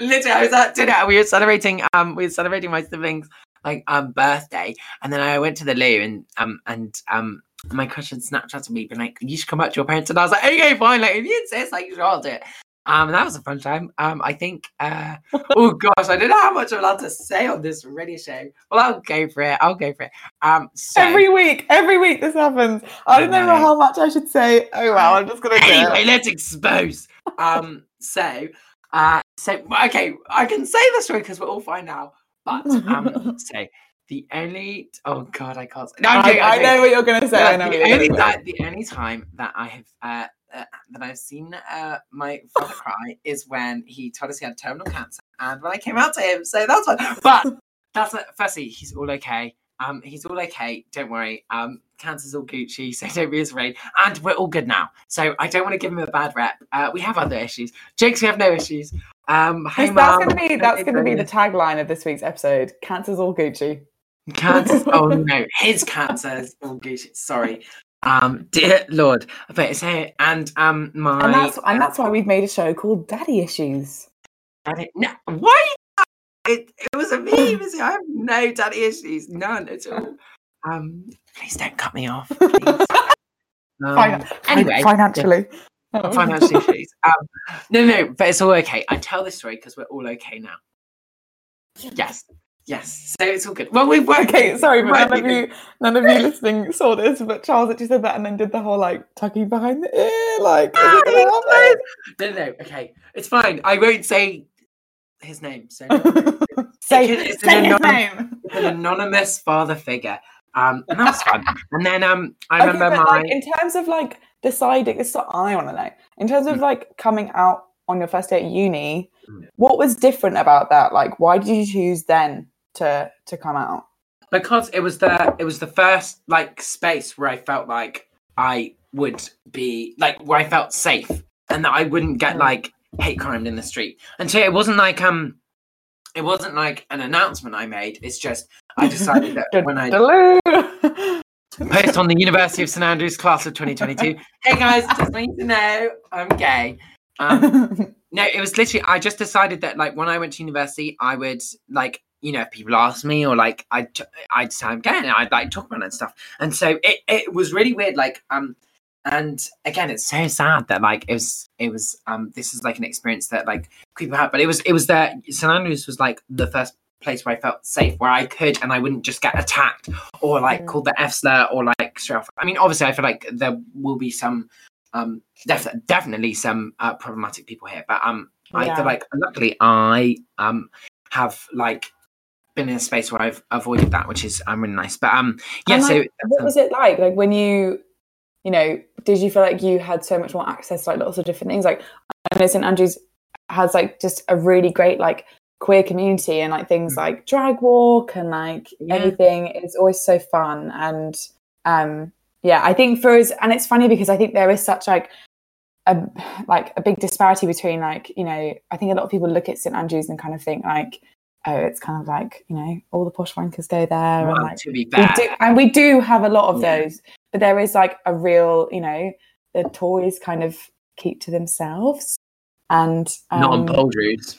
Literally, I was at dinner. We were celebrating. Um, we were celebrating my siblings' like um birthday, and then I went to the loo and um and um my crush had Snapchatted me, been like, "You should come back to your parents," and I was like, "Okay, fine. Like if you insist, like sure, I'll do it." Um, and that was a fun time. Um, I think. Uh, oh gosh, I don't know how much I'm allowed to say on this radio show. Well, I'll go for it. I'll go for it. Um, so Every week, every week this happens. I don't know know. how much I should say. Oh wow, I'm just gonna anyway, it. let's expose. Um, so, uh, so okay, I can say the story because we're all fine now. But I'm going to say the only oh god, I can't. No, I'm I, joking, I'm I know what you're gonna say. Yeah, I know the only gonna say. time, the only time that I have uh, uh, that I've seen uh, my father cry is when he told us he had terminal cancer, and when I came out to him. So that's fine. But that's not, firstly, he's all okay. Um, he's all okay. Don't worry. Um, cancer's all Gucci, so don't be as afraid. And we're all good now. So I don't want to give him a bad rep. Uh, we have other issues. Jakes, we have no issues. Um, hey, that's gonna be that's gonna be the tagline of this week's episode. Cancer's all Gucci. Cancer. oh no, his cancer's all Gucci. Sorry. Um, dear Lord, but it's here, and um, my And that's and that's why we've made a show called Daddy Issues. Daddy, no, why? It, it was a meme. is it? I have no daddy issues, none at all. Um, please don't cut me off. Um, anyway, financially. financial issues. Um, no, no, but it's all okay. I tell this story because we're all okay now. Yes, yes. So it's all good. Well, we've worked. Okay, sorry, but none of you, none of you listening saw this. But Charles actually said that, and then did the whole like tucking behind the ear, like. is it gonna happen? No, no, okay, it's fine. I won't say his name. So say It's an say his anon- name. an anonymous father figure. Um, and that was fun. And then um, I Okay, remember my like, in terms of like deciding, this is what I want to know. In terms of Mm. like coming out on your first day at uni, Mm. what was different about that? Like, why did you choose then to to come out? because it was the it was the first like space where I felt like I would be like where I felt safe and that I wouldn't get Mm. like hate crime in the street. And so it wasn't like um it wasn't like an announcement I made. It's just I decided that when I post on the University of St Andrews class of 2022, hey guys, just need to know I'm gay. Um, no, it was literally I just decided that like when I went to university, I would like you know if people asked me or like I'd t- I'd say I'm gay and I'd like talk about it and stuff. And so it it was really weird. Like um, and again, it's so sad that like it was it was um this is like an experience that like people had, but it was it was that St Andrews was like the first place where I felt safe, where I could and I wouldn't just get attacked or like Mm. called the F slur or like straight off. I mean, obviously, I feel like there will be some um def- definitely some uh, problematic people here but um i feel like luckily i um have like been in a space where i've avoided that which is um really nice but um yeah And, so like, what was it like? Like when you, you know, did you feel like you had so much more access to like lots of different things? Like I know St Andrews has like just a really great like queer community and like things Mm. like drag walk and like Yeah. everything is always so fun and um yeah I think for us and it's funny because I think there is such like a like a big disparity between like you know I think a lot of people look at St Andrews and kind of think like oh it's kind of like you know all the posh wankers go there and like to be we do, and we do have a lot of Yeah. those, but there is like a real, you know, the toys kind of keep to themselves, and um, not on Poldrews.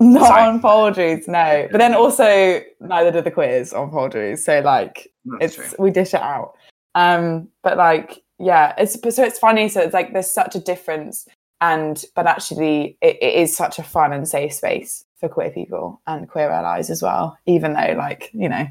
not Sorry. on Folgers, no. But then also neither do the queers on Folgers, so like That's it's true. we dish it out. Um, but like yeah, it's so it's funny. So it's like there's such a difference, and but actually it, it is such a fun and safe space for queer people and queer allies as well. Even though like you know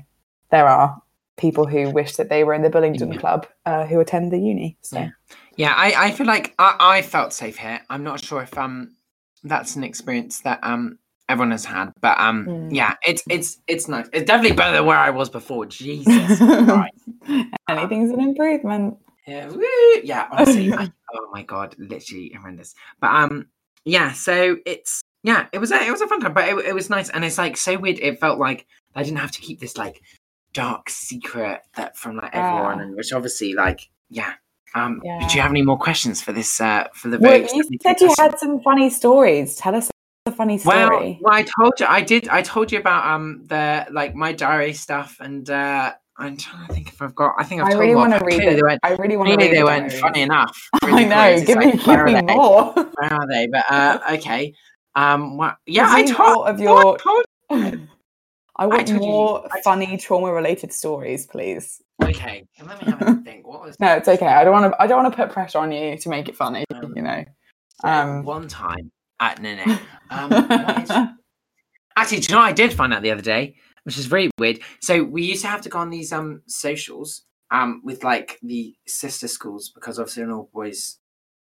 there are people who wish that they were in the Bullingdon Yeah. Club uh, who attend the uni. So Yeah. Yeah, I, I feel like I, I felt safe here. I'm not sure if um that's an experience that um everyone has had. But um Mm. yeah, it's it's it's nice. It's definitely better than where I was before. Jesus Christ. Anything's an improvement. Yeah, woo, yeah, honestly, I, oh my god, literally horrendous. But um, yeah, so it's yeah, it was a it was a fun time, but it, it was nice, and it's like so weird. It felt like I didn't have to keep this like dark secret that from like everyone, Yeah. and which obviously like yeah. Um, do you have any more questions for this? Uh, for the Well, you said you had some funny stories. Tell us a funny Well, story. well, I told you, I did. I told you about um the like my diary stuff, and uh I'm trying to think if I've got. I think I've I told really you want to read it. They weren't, I really want to read they the weren't funny enough. I know. crazy. Give like, me, give where me more. Where are they? But uh, okay. Um. What? Yeah, I told. more of I your. told- I want told you- more I t- funny trauma-related stories, please. Okay. Let me have a think. What was? No, it's okay. I don't want to. I don't want to put pressure on you to make it funny. Um, You know. Um, one time. at no. Um, is- Actually, do you know what I did find out the other day, which is very weird. So we used to have to go on these um socials um with like the sister schools because obviously an all boys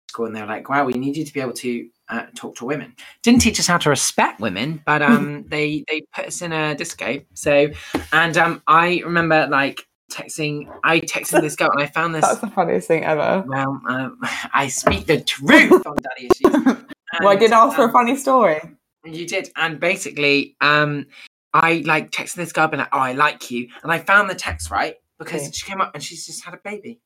school, and they're like, "Wow, we need you to be able to uh, talk to women." Didn't teach us how to respect women, but um they they put us in a disco. So, and um I remember like texting, I texted this girl, and I found this. That's the funniest thing ever. Well, um, I speak the truth on daddy issues. well, I did ask for a um, funny story. you did, and basically, um, I like texted this girl, being like, "Oh, I like you," and I found the text right because Okay. she came up and she's just had a baby,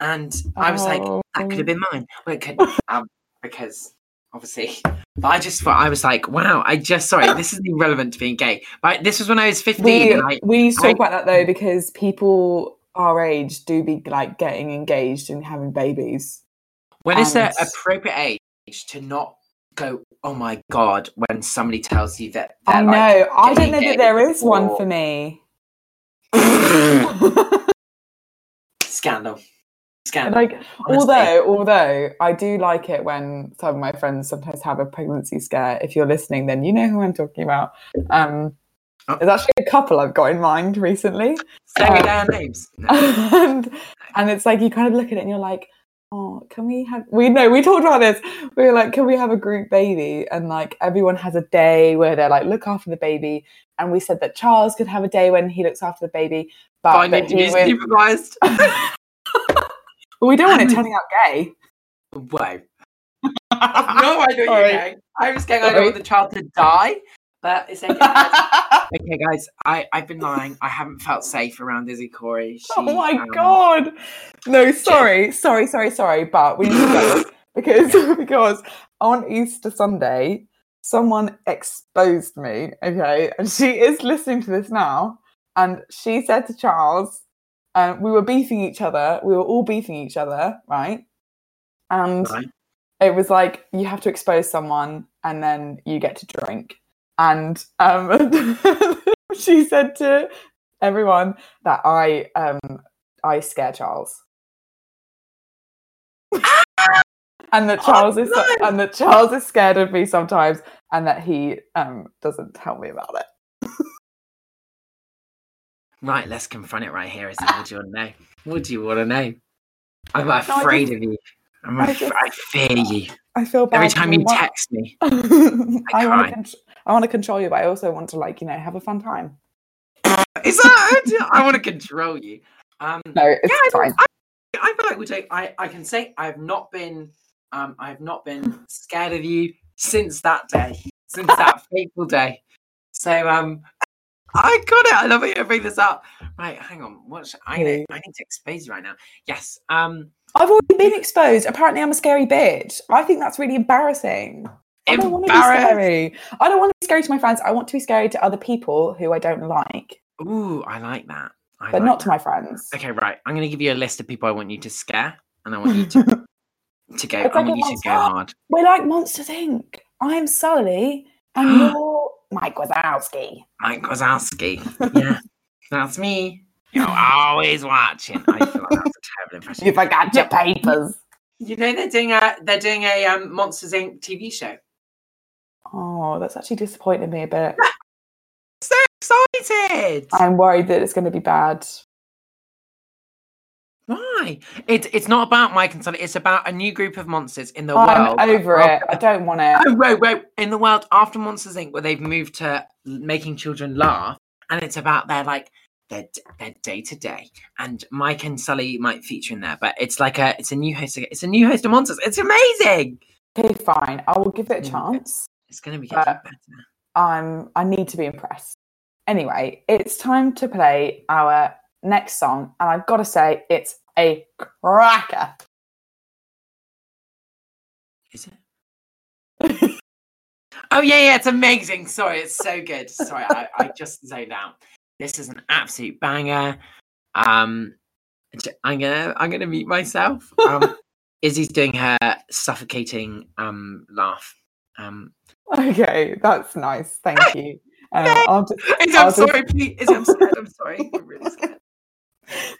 and I was like, "That could have been mine." Well, it could, um, because obviously, but I just thought I was like, "Wow!" I just sorry, this is irrelevant to being gay, but this was when I was fifteen. we and I, we used to talk about that though because people our age do be like getting engaged and having babies. when is the appropriate age to not go? Oh my god! When somebody tells you that, I know. like, I don't know that there is one for me. Scandal. Scandal. like honestly. although although I do like it when some of my friends sometimes have a pregnancy scare. If you're listening, then you know who I'm talking about. Um, Oh. there's actually a couple I've got in mind recently. Say um, their names. No. and and it's like you kind of look at it and you're like, oh, can we have? We know we talked about this. We were like, can we have a group baby? And like everyone has a day where they're like look after the baby. And we said that Charles could have a day when he looks after the baby, but Fine, that need to be would- supervised. well, we don't want it um, turning out gay. Whoa. No, I know Sorry. you're gay. I was going, I don't want the child to die, but it's okay. guys. okay, guys, I, I've been lying. I haven't felt safe around Izzy Corey. She, oh my um, god! No, sorry, sorry, sorry, sorry. But we need to go because because on Easter Sunday, someone exposed me. Okay, and she is listening to this now, and she said to Charles, um, we were beefing each other. We were all beefing each other, right? And Right. it was like you have to expose someone, and then you get to drink. And um, she said to everyone that I um I scare Charles. and that Charles is no. and that Charles is scared of me sometimes and that he um doesn't tell me about it. Right, let's confront it right here. Is Izzy. What do you want to know? What do you want to know? I'm afraid just- of you. I'm I just- I fear you. I feel bad Every time you want- text me. I I want to I want to control you, but I also want to like, you know, have a fun time. Is that? I want to control you. Um, No, it's Yeah, I fine. I feel like we take. I I can say I have not been. Um, I have not been scared of you since that day, since that fateful day. So um, I got it. I love it. You bring this up. Right, hang on. What? I need, I need to expose you right now. Yes. Um, I've already been exposed. Apparently, I'm a scary bitch. I think that's really embarrassing. I don't want to be scary. I don't want to be scary to my friends. I want to be scary to other people who I don't like, Ooh, I like that. I but like not to my friends. Okay, right. I'm going to give you a list of people I want you to scare, and I want you to to go. I want you to go hard. We're like Monsters Inc. I'm Sully, and you're Mike Wazowski. Mike Wazowski. Yeah, that's me. You're always watching. I feel that's a terrible impression. You forgot your papers. You know they're doing a they're doing a um, Monsters Inc. TV show. Oh, that's actually disappointed me a bit. So excited! I'm worried that it's going to be bad. Why? It's it's not about Mike and Sully. It's about a new group of monsters in the world. I'm world. over it. I don't want it. Oh, wait, wait. In the world after Monsters Inc., where they've moved to making children laugh, and it's about their like their their day to day. And Mike and Sully might feature in there, but it's like a it's a new host. It's a new host of Monsters. It's amazing. Okay, fine. I will give it a Mm. chance. It's gonna be getting better. I'm I need to be impressed. Anyway, it's time to play our next song, and I've got to say it's a cracker. Is it? oh yeah, yeah, it's amazing. Sorry, it's so good. Sorry, I, I just zoned out. This is an absolute banger. Um, I'm gonna I'm gonna mute myself. Um, Izzy's doing her suffocating um laugh. Um, Okay, that's nice. Thank you. Um, I'll just, Izzy, I'll I'm just- sorry, please. Izzy, I'm scared. I'm sorry. I'm really scared.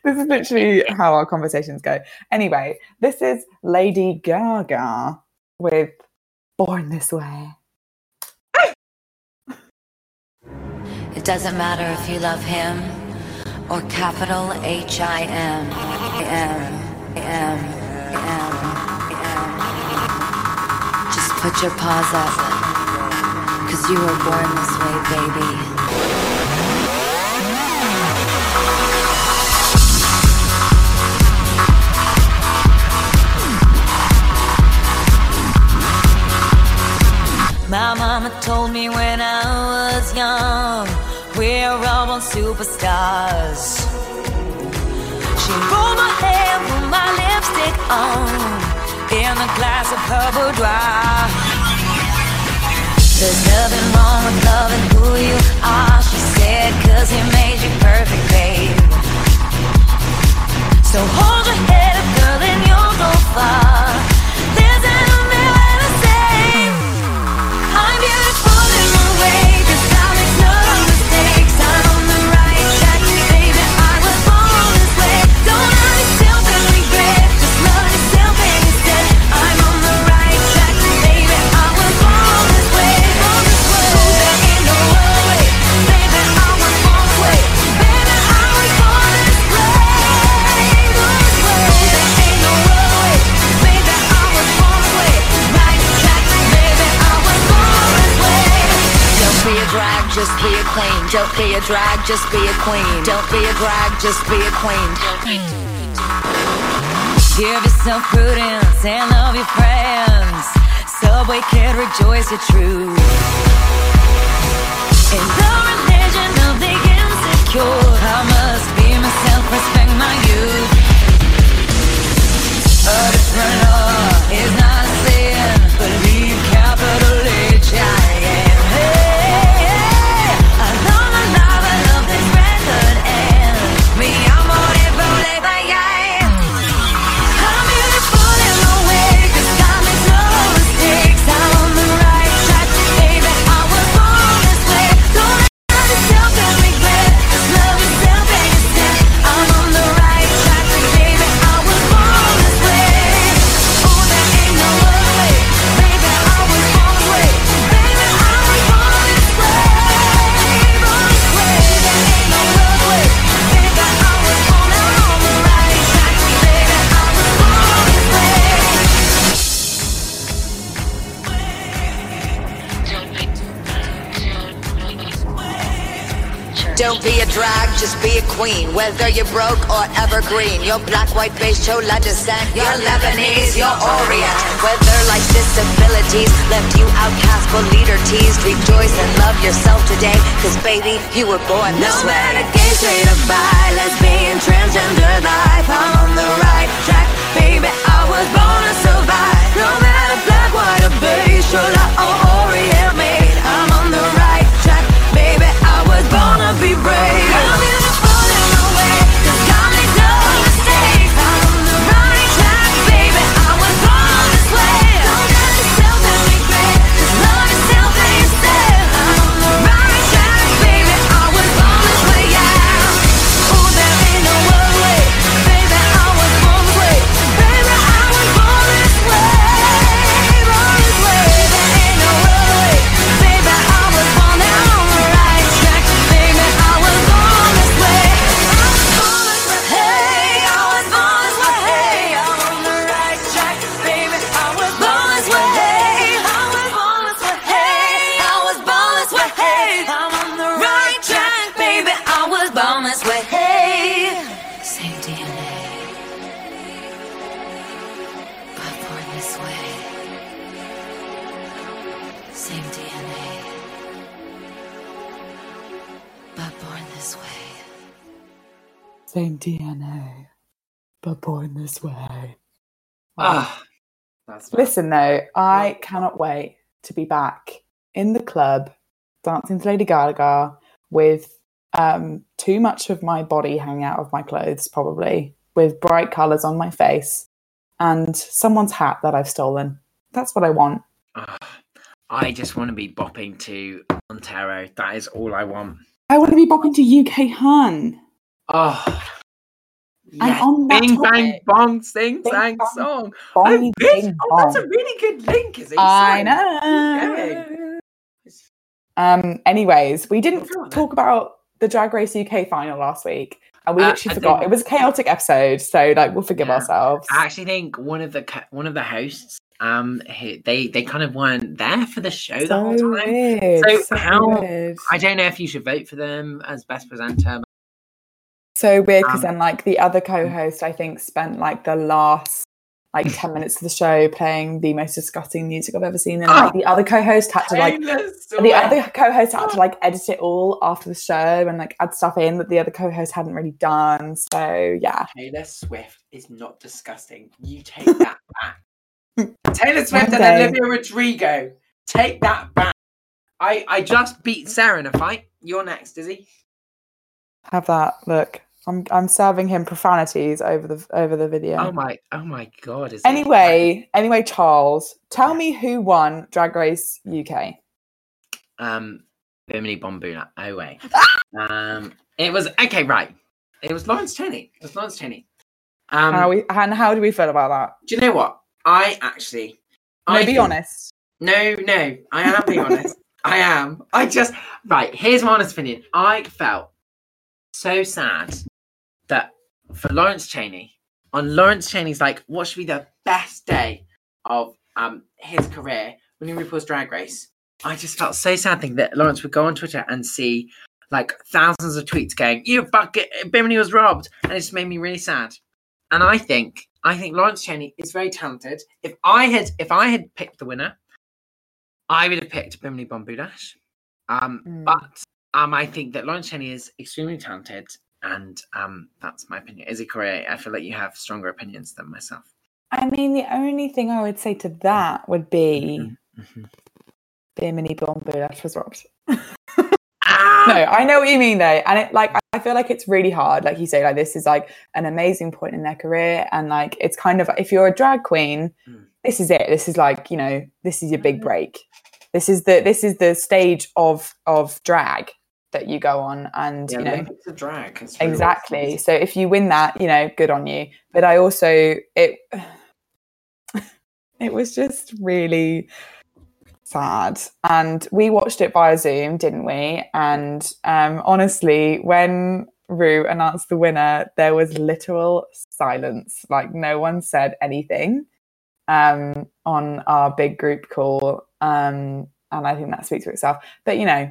this is literally how our conversations go. Anyway, this is Lady Gaga with Born This Way. It doesn't matter if you love him or capital H I M M M M M. Just put your paws up. Cause you were born this way, baby. My mama told me when I was young, we're all born superstars. She rolled my hair, put my lipstick on, in a glass of her boudoir. There's nothing wrong with loving who you are, she said, cause he made you perfect, babe. So hold your head up, girl, and you'll go far. Just be a queen. Don't be a drag, just be a queen. Don't be a drag, just be a queen. Give yourself prudence and love your friends. Subway kid, rejoice your truth. In the religion of the insecure, I must be myself, respect my youth. A different law is not sin. Believe capital H I M. just be a queen. Whether you're broke or evergreen, you're black, white, beige, chola descent, you're Lebanese, you're Orient. Whether life's disabilities left you outcast but leader teased, rejoice and love yourself today. Cause baby, you were born this No way. matter gay, straight or bi, lesbian, transgender life, I'm on the right track, baby. I was born to survive. No matter black, white or beige, chola or Orient made, I'm on the right track, baby. I was born to be brave. Listen though, I cannot wait to be back in the club dancing to Lady Gaga with um, too much of my body hanging out of my clothes, probably with bright colours on my face and someone's hat that I've stolen. That's what I want. I just want to be bopping to Montero. That is all I want. I want to be bopping to UK Hun. Oh, And yes. on that Bing bang bong sing Bing sang bong song. Bong, oh, bing, oh, that's a really good link, is it? I know. Um. Anyways, we didn't talk about the Drag Race UK final last week, and we Uh, literally I forgot. think- It was a chaotic episode, so like we'll forgive Yeah. ourselves. I actually think one of the one of the hosts, um, they they kind of weren't there for the show the whole time. weird. So so how- weird. I don't know if you should vote for them as best presenter. So weird because um, then like the other mm. co-host, I think, spent like the last like ten minutes of the show playing the most disgusting music I've ever seen, and ah, like Oh. the other co-host had to like the other co-host had to ah. like edit it all after the show and like add stuff in that the other co-host hadn't really done. So yeah, Taylor Swift is not disgusting. You take that back. Taylor Swift One and day. Olivia Rodrigo. Take that back. I I just beat Sarah in a fight. You're next, Izzy. have that look. I'm I'm serving him profanities over the over the video. Oh my oh my god. Anyway, anyway, Charles, tell me who won Drag Race UK. Um Bimini Bon Boulash. Oh wait. um it was okay, right. It was Lawrence Chaney. It was Lawrence Chaney. Um how we and how do we feel about that? do you know what? I actually No, I be honest. No, no, I am being honest. I am. I just right. Here's my honest opinion. I felt so sad that for Lawrence Chaney, on Lawrence Chaney's like, what should be the best day of um his career when he RuPaul's Drag Race? I just felt so sad thinking that Lawrence would go on Twitter and see like thousands of tweets going, "You bucket, Bimini was robbed," and it just made me really sad. And I think, I think Lawrence Chaney is very talented. If I had, if I had picked the winner, I would have picked Bimini Bon Boulash. Um, Mm. but um, I think that Lawrence Chaney is extremely talented, and um, that's my opinion. Izzy Corey, I feel like you have stronger opinions than myself. I mean, the only thing I would say to that would be Mhm. Bimini Bon Boulash was robbed. Ah! No, I know what you mean though, and it like I feel like it's really hard. Like you say, like this is like an amazing point in their career, and like it's kind of if you're a drag queen, Mm. this is it. This is like you know, this is your big Mhm. break. This is the this is the stage of of drag that you go on, and Yeah, you know Olympics of drag. it's exactly. awesome. So if you win that, you know, good on you. But I also it it was just really sad and we watched it via zoom didn't we and um honestly when Ru announced the winner there was literal silence like no one said anything um on our big group call um and i think that speaks for itself but you know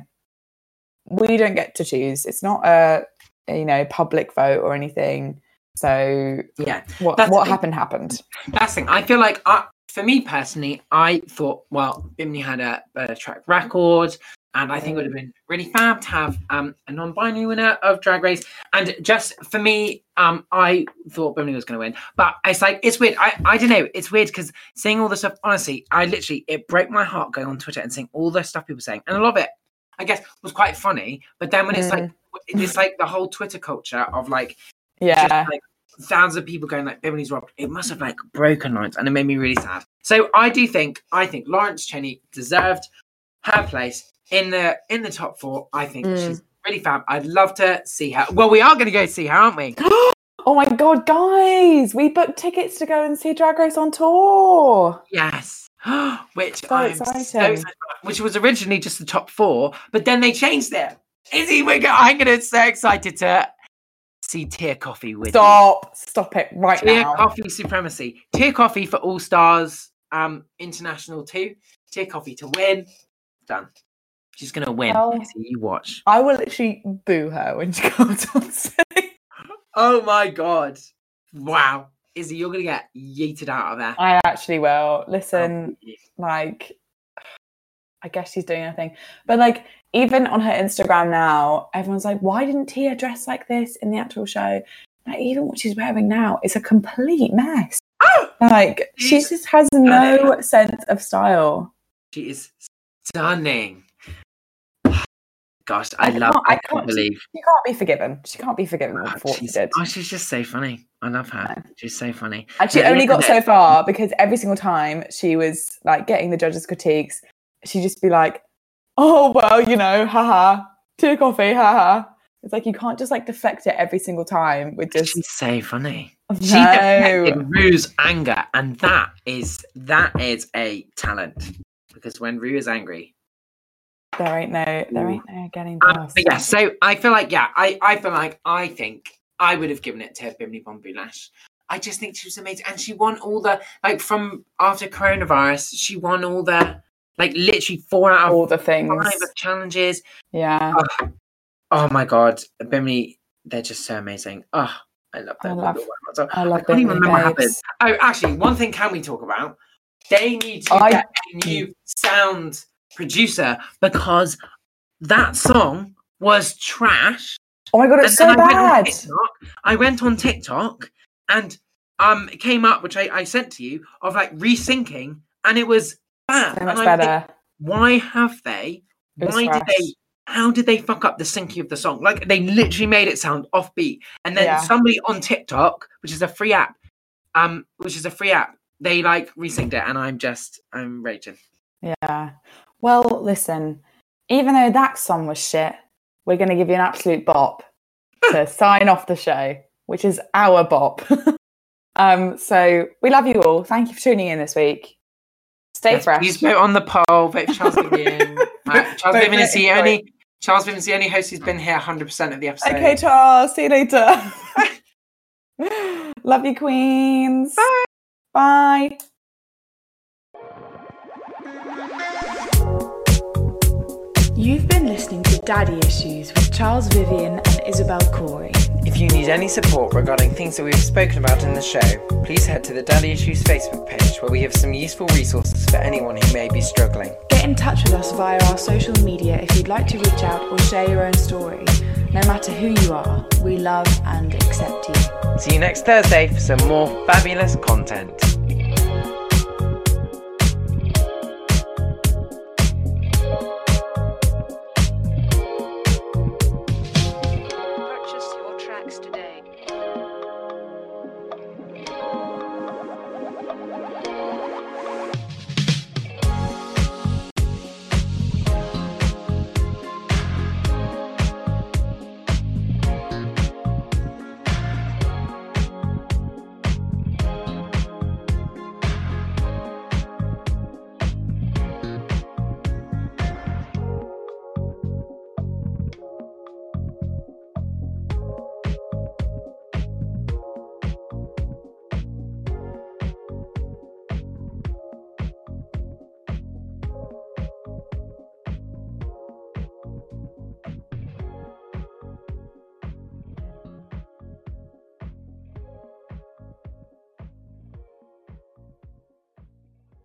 we don't get to choose it's not a, you know public vote or anything so Yeah, what That's what happened happened that's the thing. I feel like, I, for me personally, I thought, well, Bimini had a better track record, and I think it would have been really fab to have um, a non-binary winner of Drag Race. And just for me, um, I thought Bimini was going to win, but it's like it's weird. I I don't know. It's weird because seeing all the stuff. Honestly, I literally it broke my heart going on Twitter and seeing all the stuff people saying, and a lot of it, I guess, was quite funny. But then when it's like it's like the whole Twitter culture of like yeah just like thousands of people going like Bimini's robbed. It must have like broken lines, and it made me really sad. So I do think I think Lawrence Chaney deserved her place in the in the top four. I think Mm. she's really fab. I'd love to see her. Well, we are going to go see her, aren't we? oh my god guys we booked tickets to go and see drag race on tour Yes. Which So I'm so excited about, which was originally just the top four, but then they changed it. Izzy, we're go- I'm gonna so excited to see Tia Kofi with you. stop stop it right Tier now Tia Kofi Supremacy. Tia Kofi for All Stars um International 2. Tia Kofi to win. Done. She's gonna win. Izzy, you watch. i will literally boo her when she comes on stage Oh my god. Wow. Izzy, you're gonna get yeeted out of there. i actually will Oh, listen like I guess she's doing her thing. But like even on her Instagram now, everyone's like, why didn't Tia dress like this in the actual show? Like even what she's wearing now is a complete mess. Oh! Like she just has no sense of style. She is stunning. Gosh, I, I love. I can't believe. She can't be forgiven. She can't be forgiven Ah, for what she did. oh, she's just so funny. I love her. She's so funny. And she Yeah, only got so far because every single time she was like getting the judges' critiques, she'd just be like, "Oh well, you know, haha, tea coffee, haha." It's like you can't just like deflect it every single time with just She's so funny. She no. deflected Ru's anger, and that is that is a talent. Because when Ru is angry, There ain't no, there ain't no getting um, past. but yeah. So I feel like yeah, I I feel like I think I would have given it to Bimini Bon Boulash. I just think she was amazing, and she won all the like from after coronavirus. She won all the like literally four out of all the things. challenges. Yeah, Oh my god, Bimini, they're just so amazing. Oh, I love I them. love- So, I love I can't even remember what happened. Oh, actually, one thing can we talk about? They need to I- get a new sound producer because that song was trash. Oh my god, And it's so then I went bad. TikTok. I went on TikTok and um it came up, which I, I sent to you, of like resyncing, and it was bad. So much I'm thinking, better. why have they? Why did they? How did they fuck up the syncing of the song? Like they literally made it sound offbeat, and then Yeah. somebody on TikTok, which is a free app, um, which is a free app, they like resynced it, and I'm just I'm raging. Yeah. Well, listen, even though that song was shit, we're going to give you an absolute bop to sign off the show, which is our bop. um, so we love you all. Thank you for tuning in this week. Stay Yes, fresh. Please vote on the poll. Vote for Charles Vivian. Uh, Charles Vivian is the only Charles Vivian's the only host who's been here 100 percent of the episode. Okay, Charles. See you later. love you, queens. Bye. Bye. You've been listening to Daddy Issues with Charles Vivian and Isabel Corey. If you need any support regarding things that we've spoken about in the show, please head to the Daddy Issues Facebook page where we have some useful resources for anyone who may be struggling. Get in touch with us via our social media if you'd like to reach out or share your own story. No matter who you are, we love and accept you. See you next Thursday for some more fabulous content.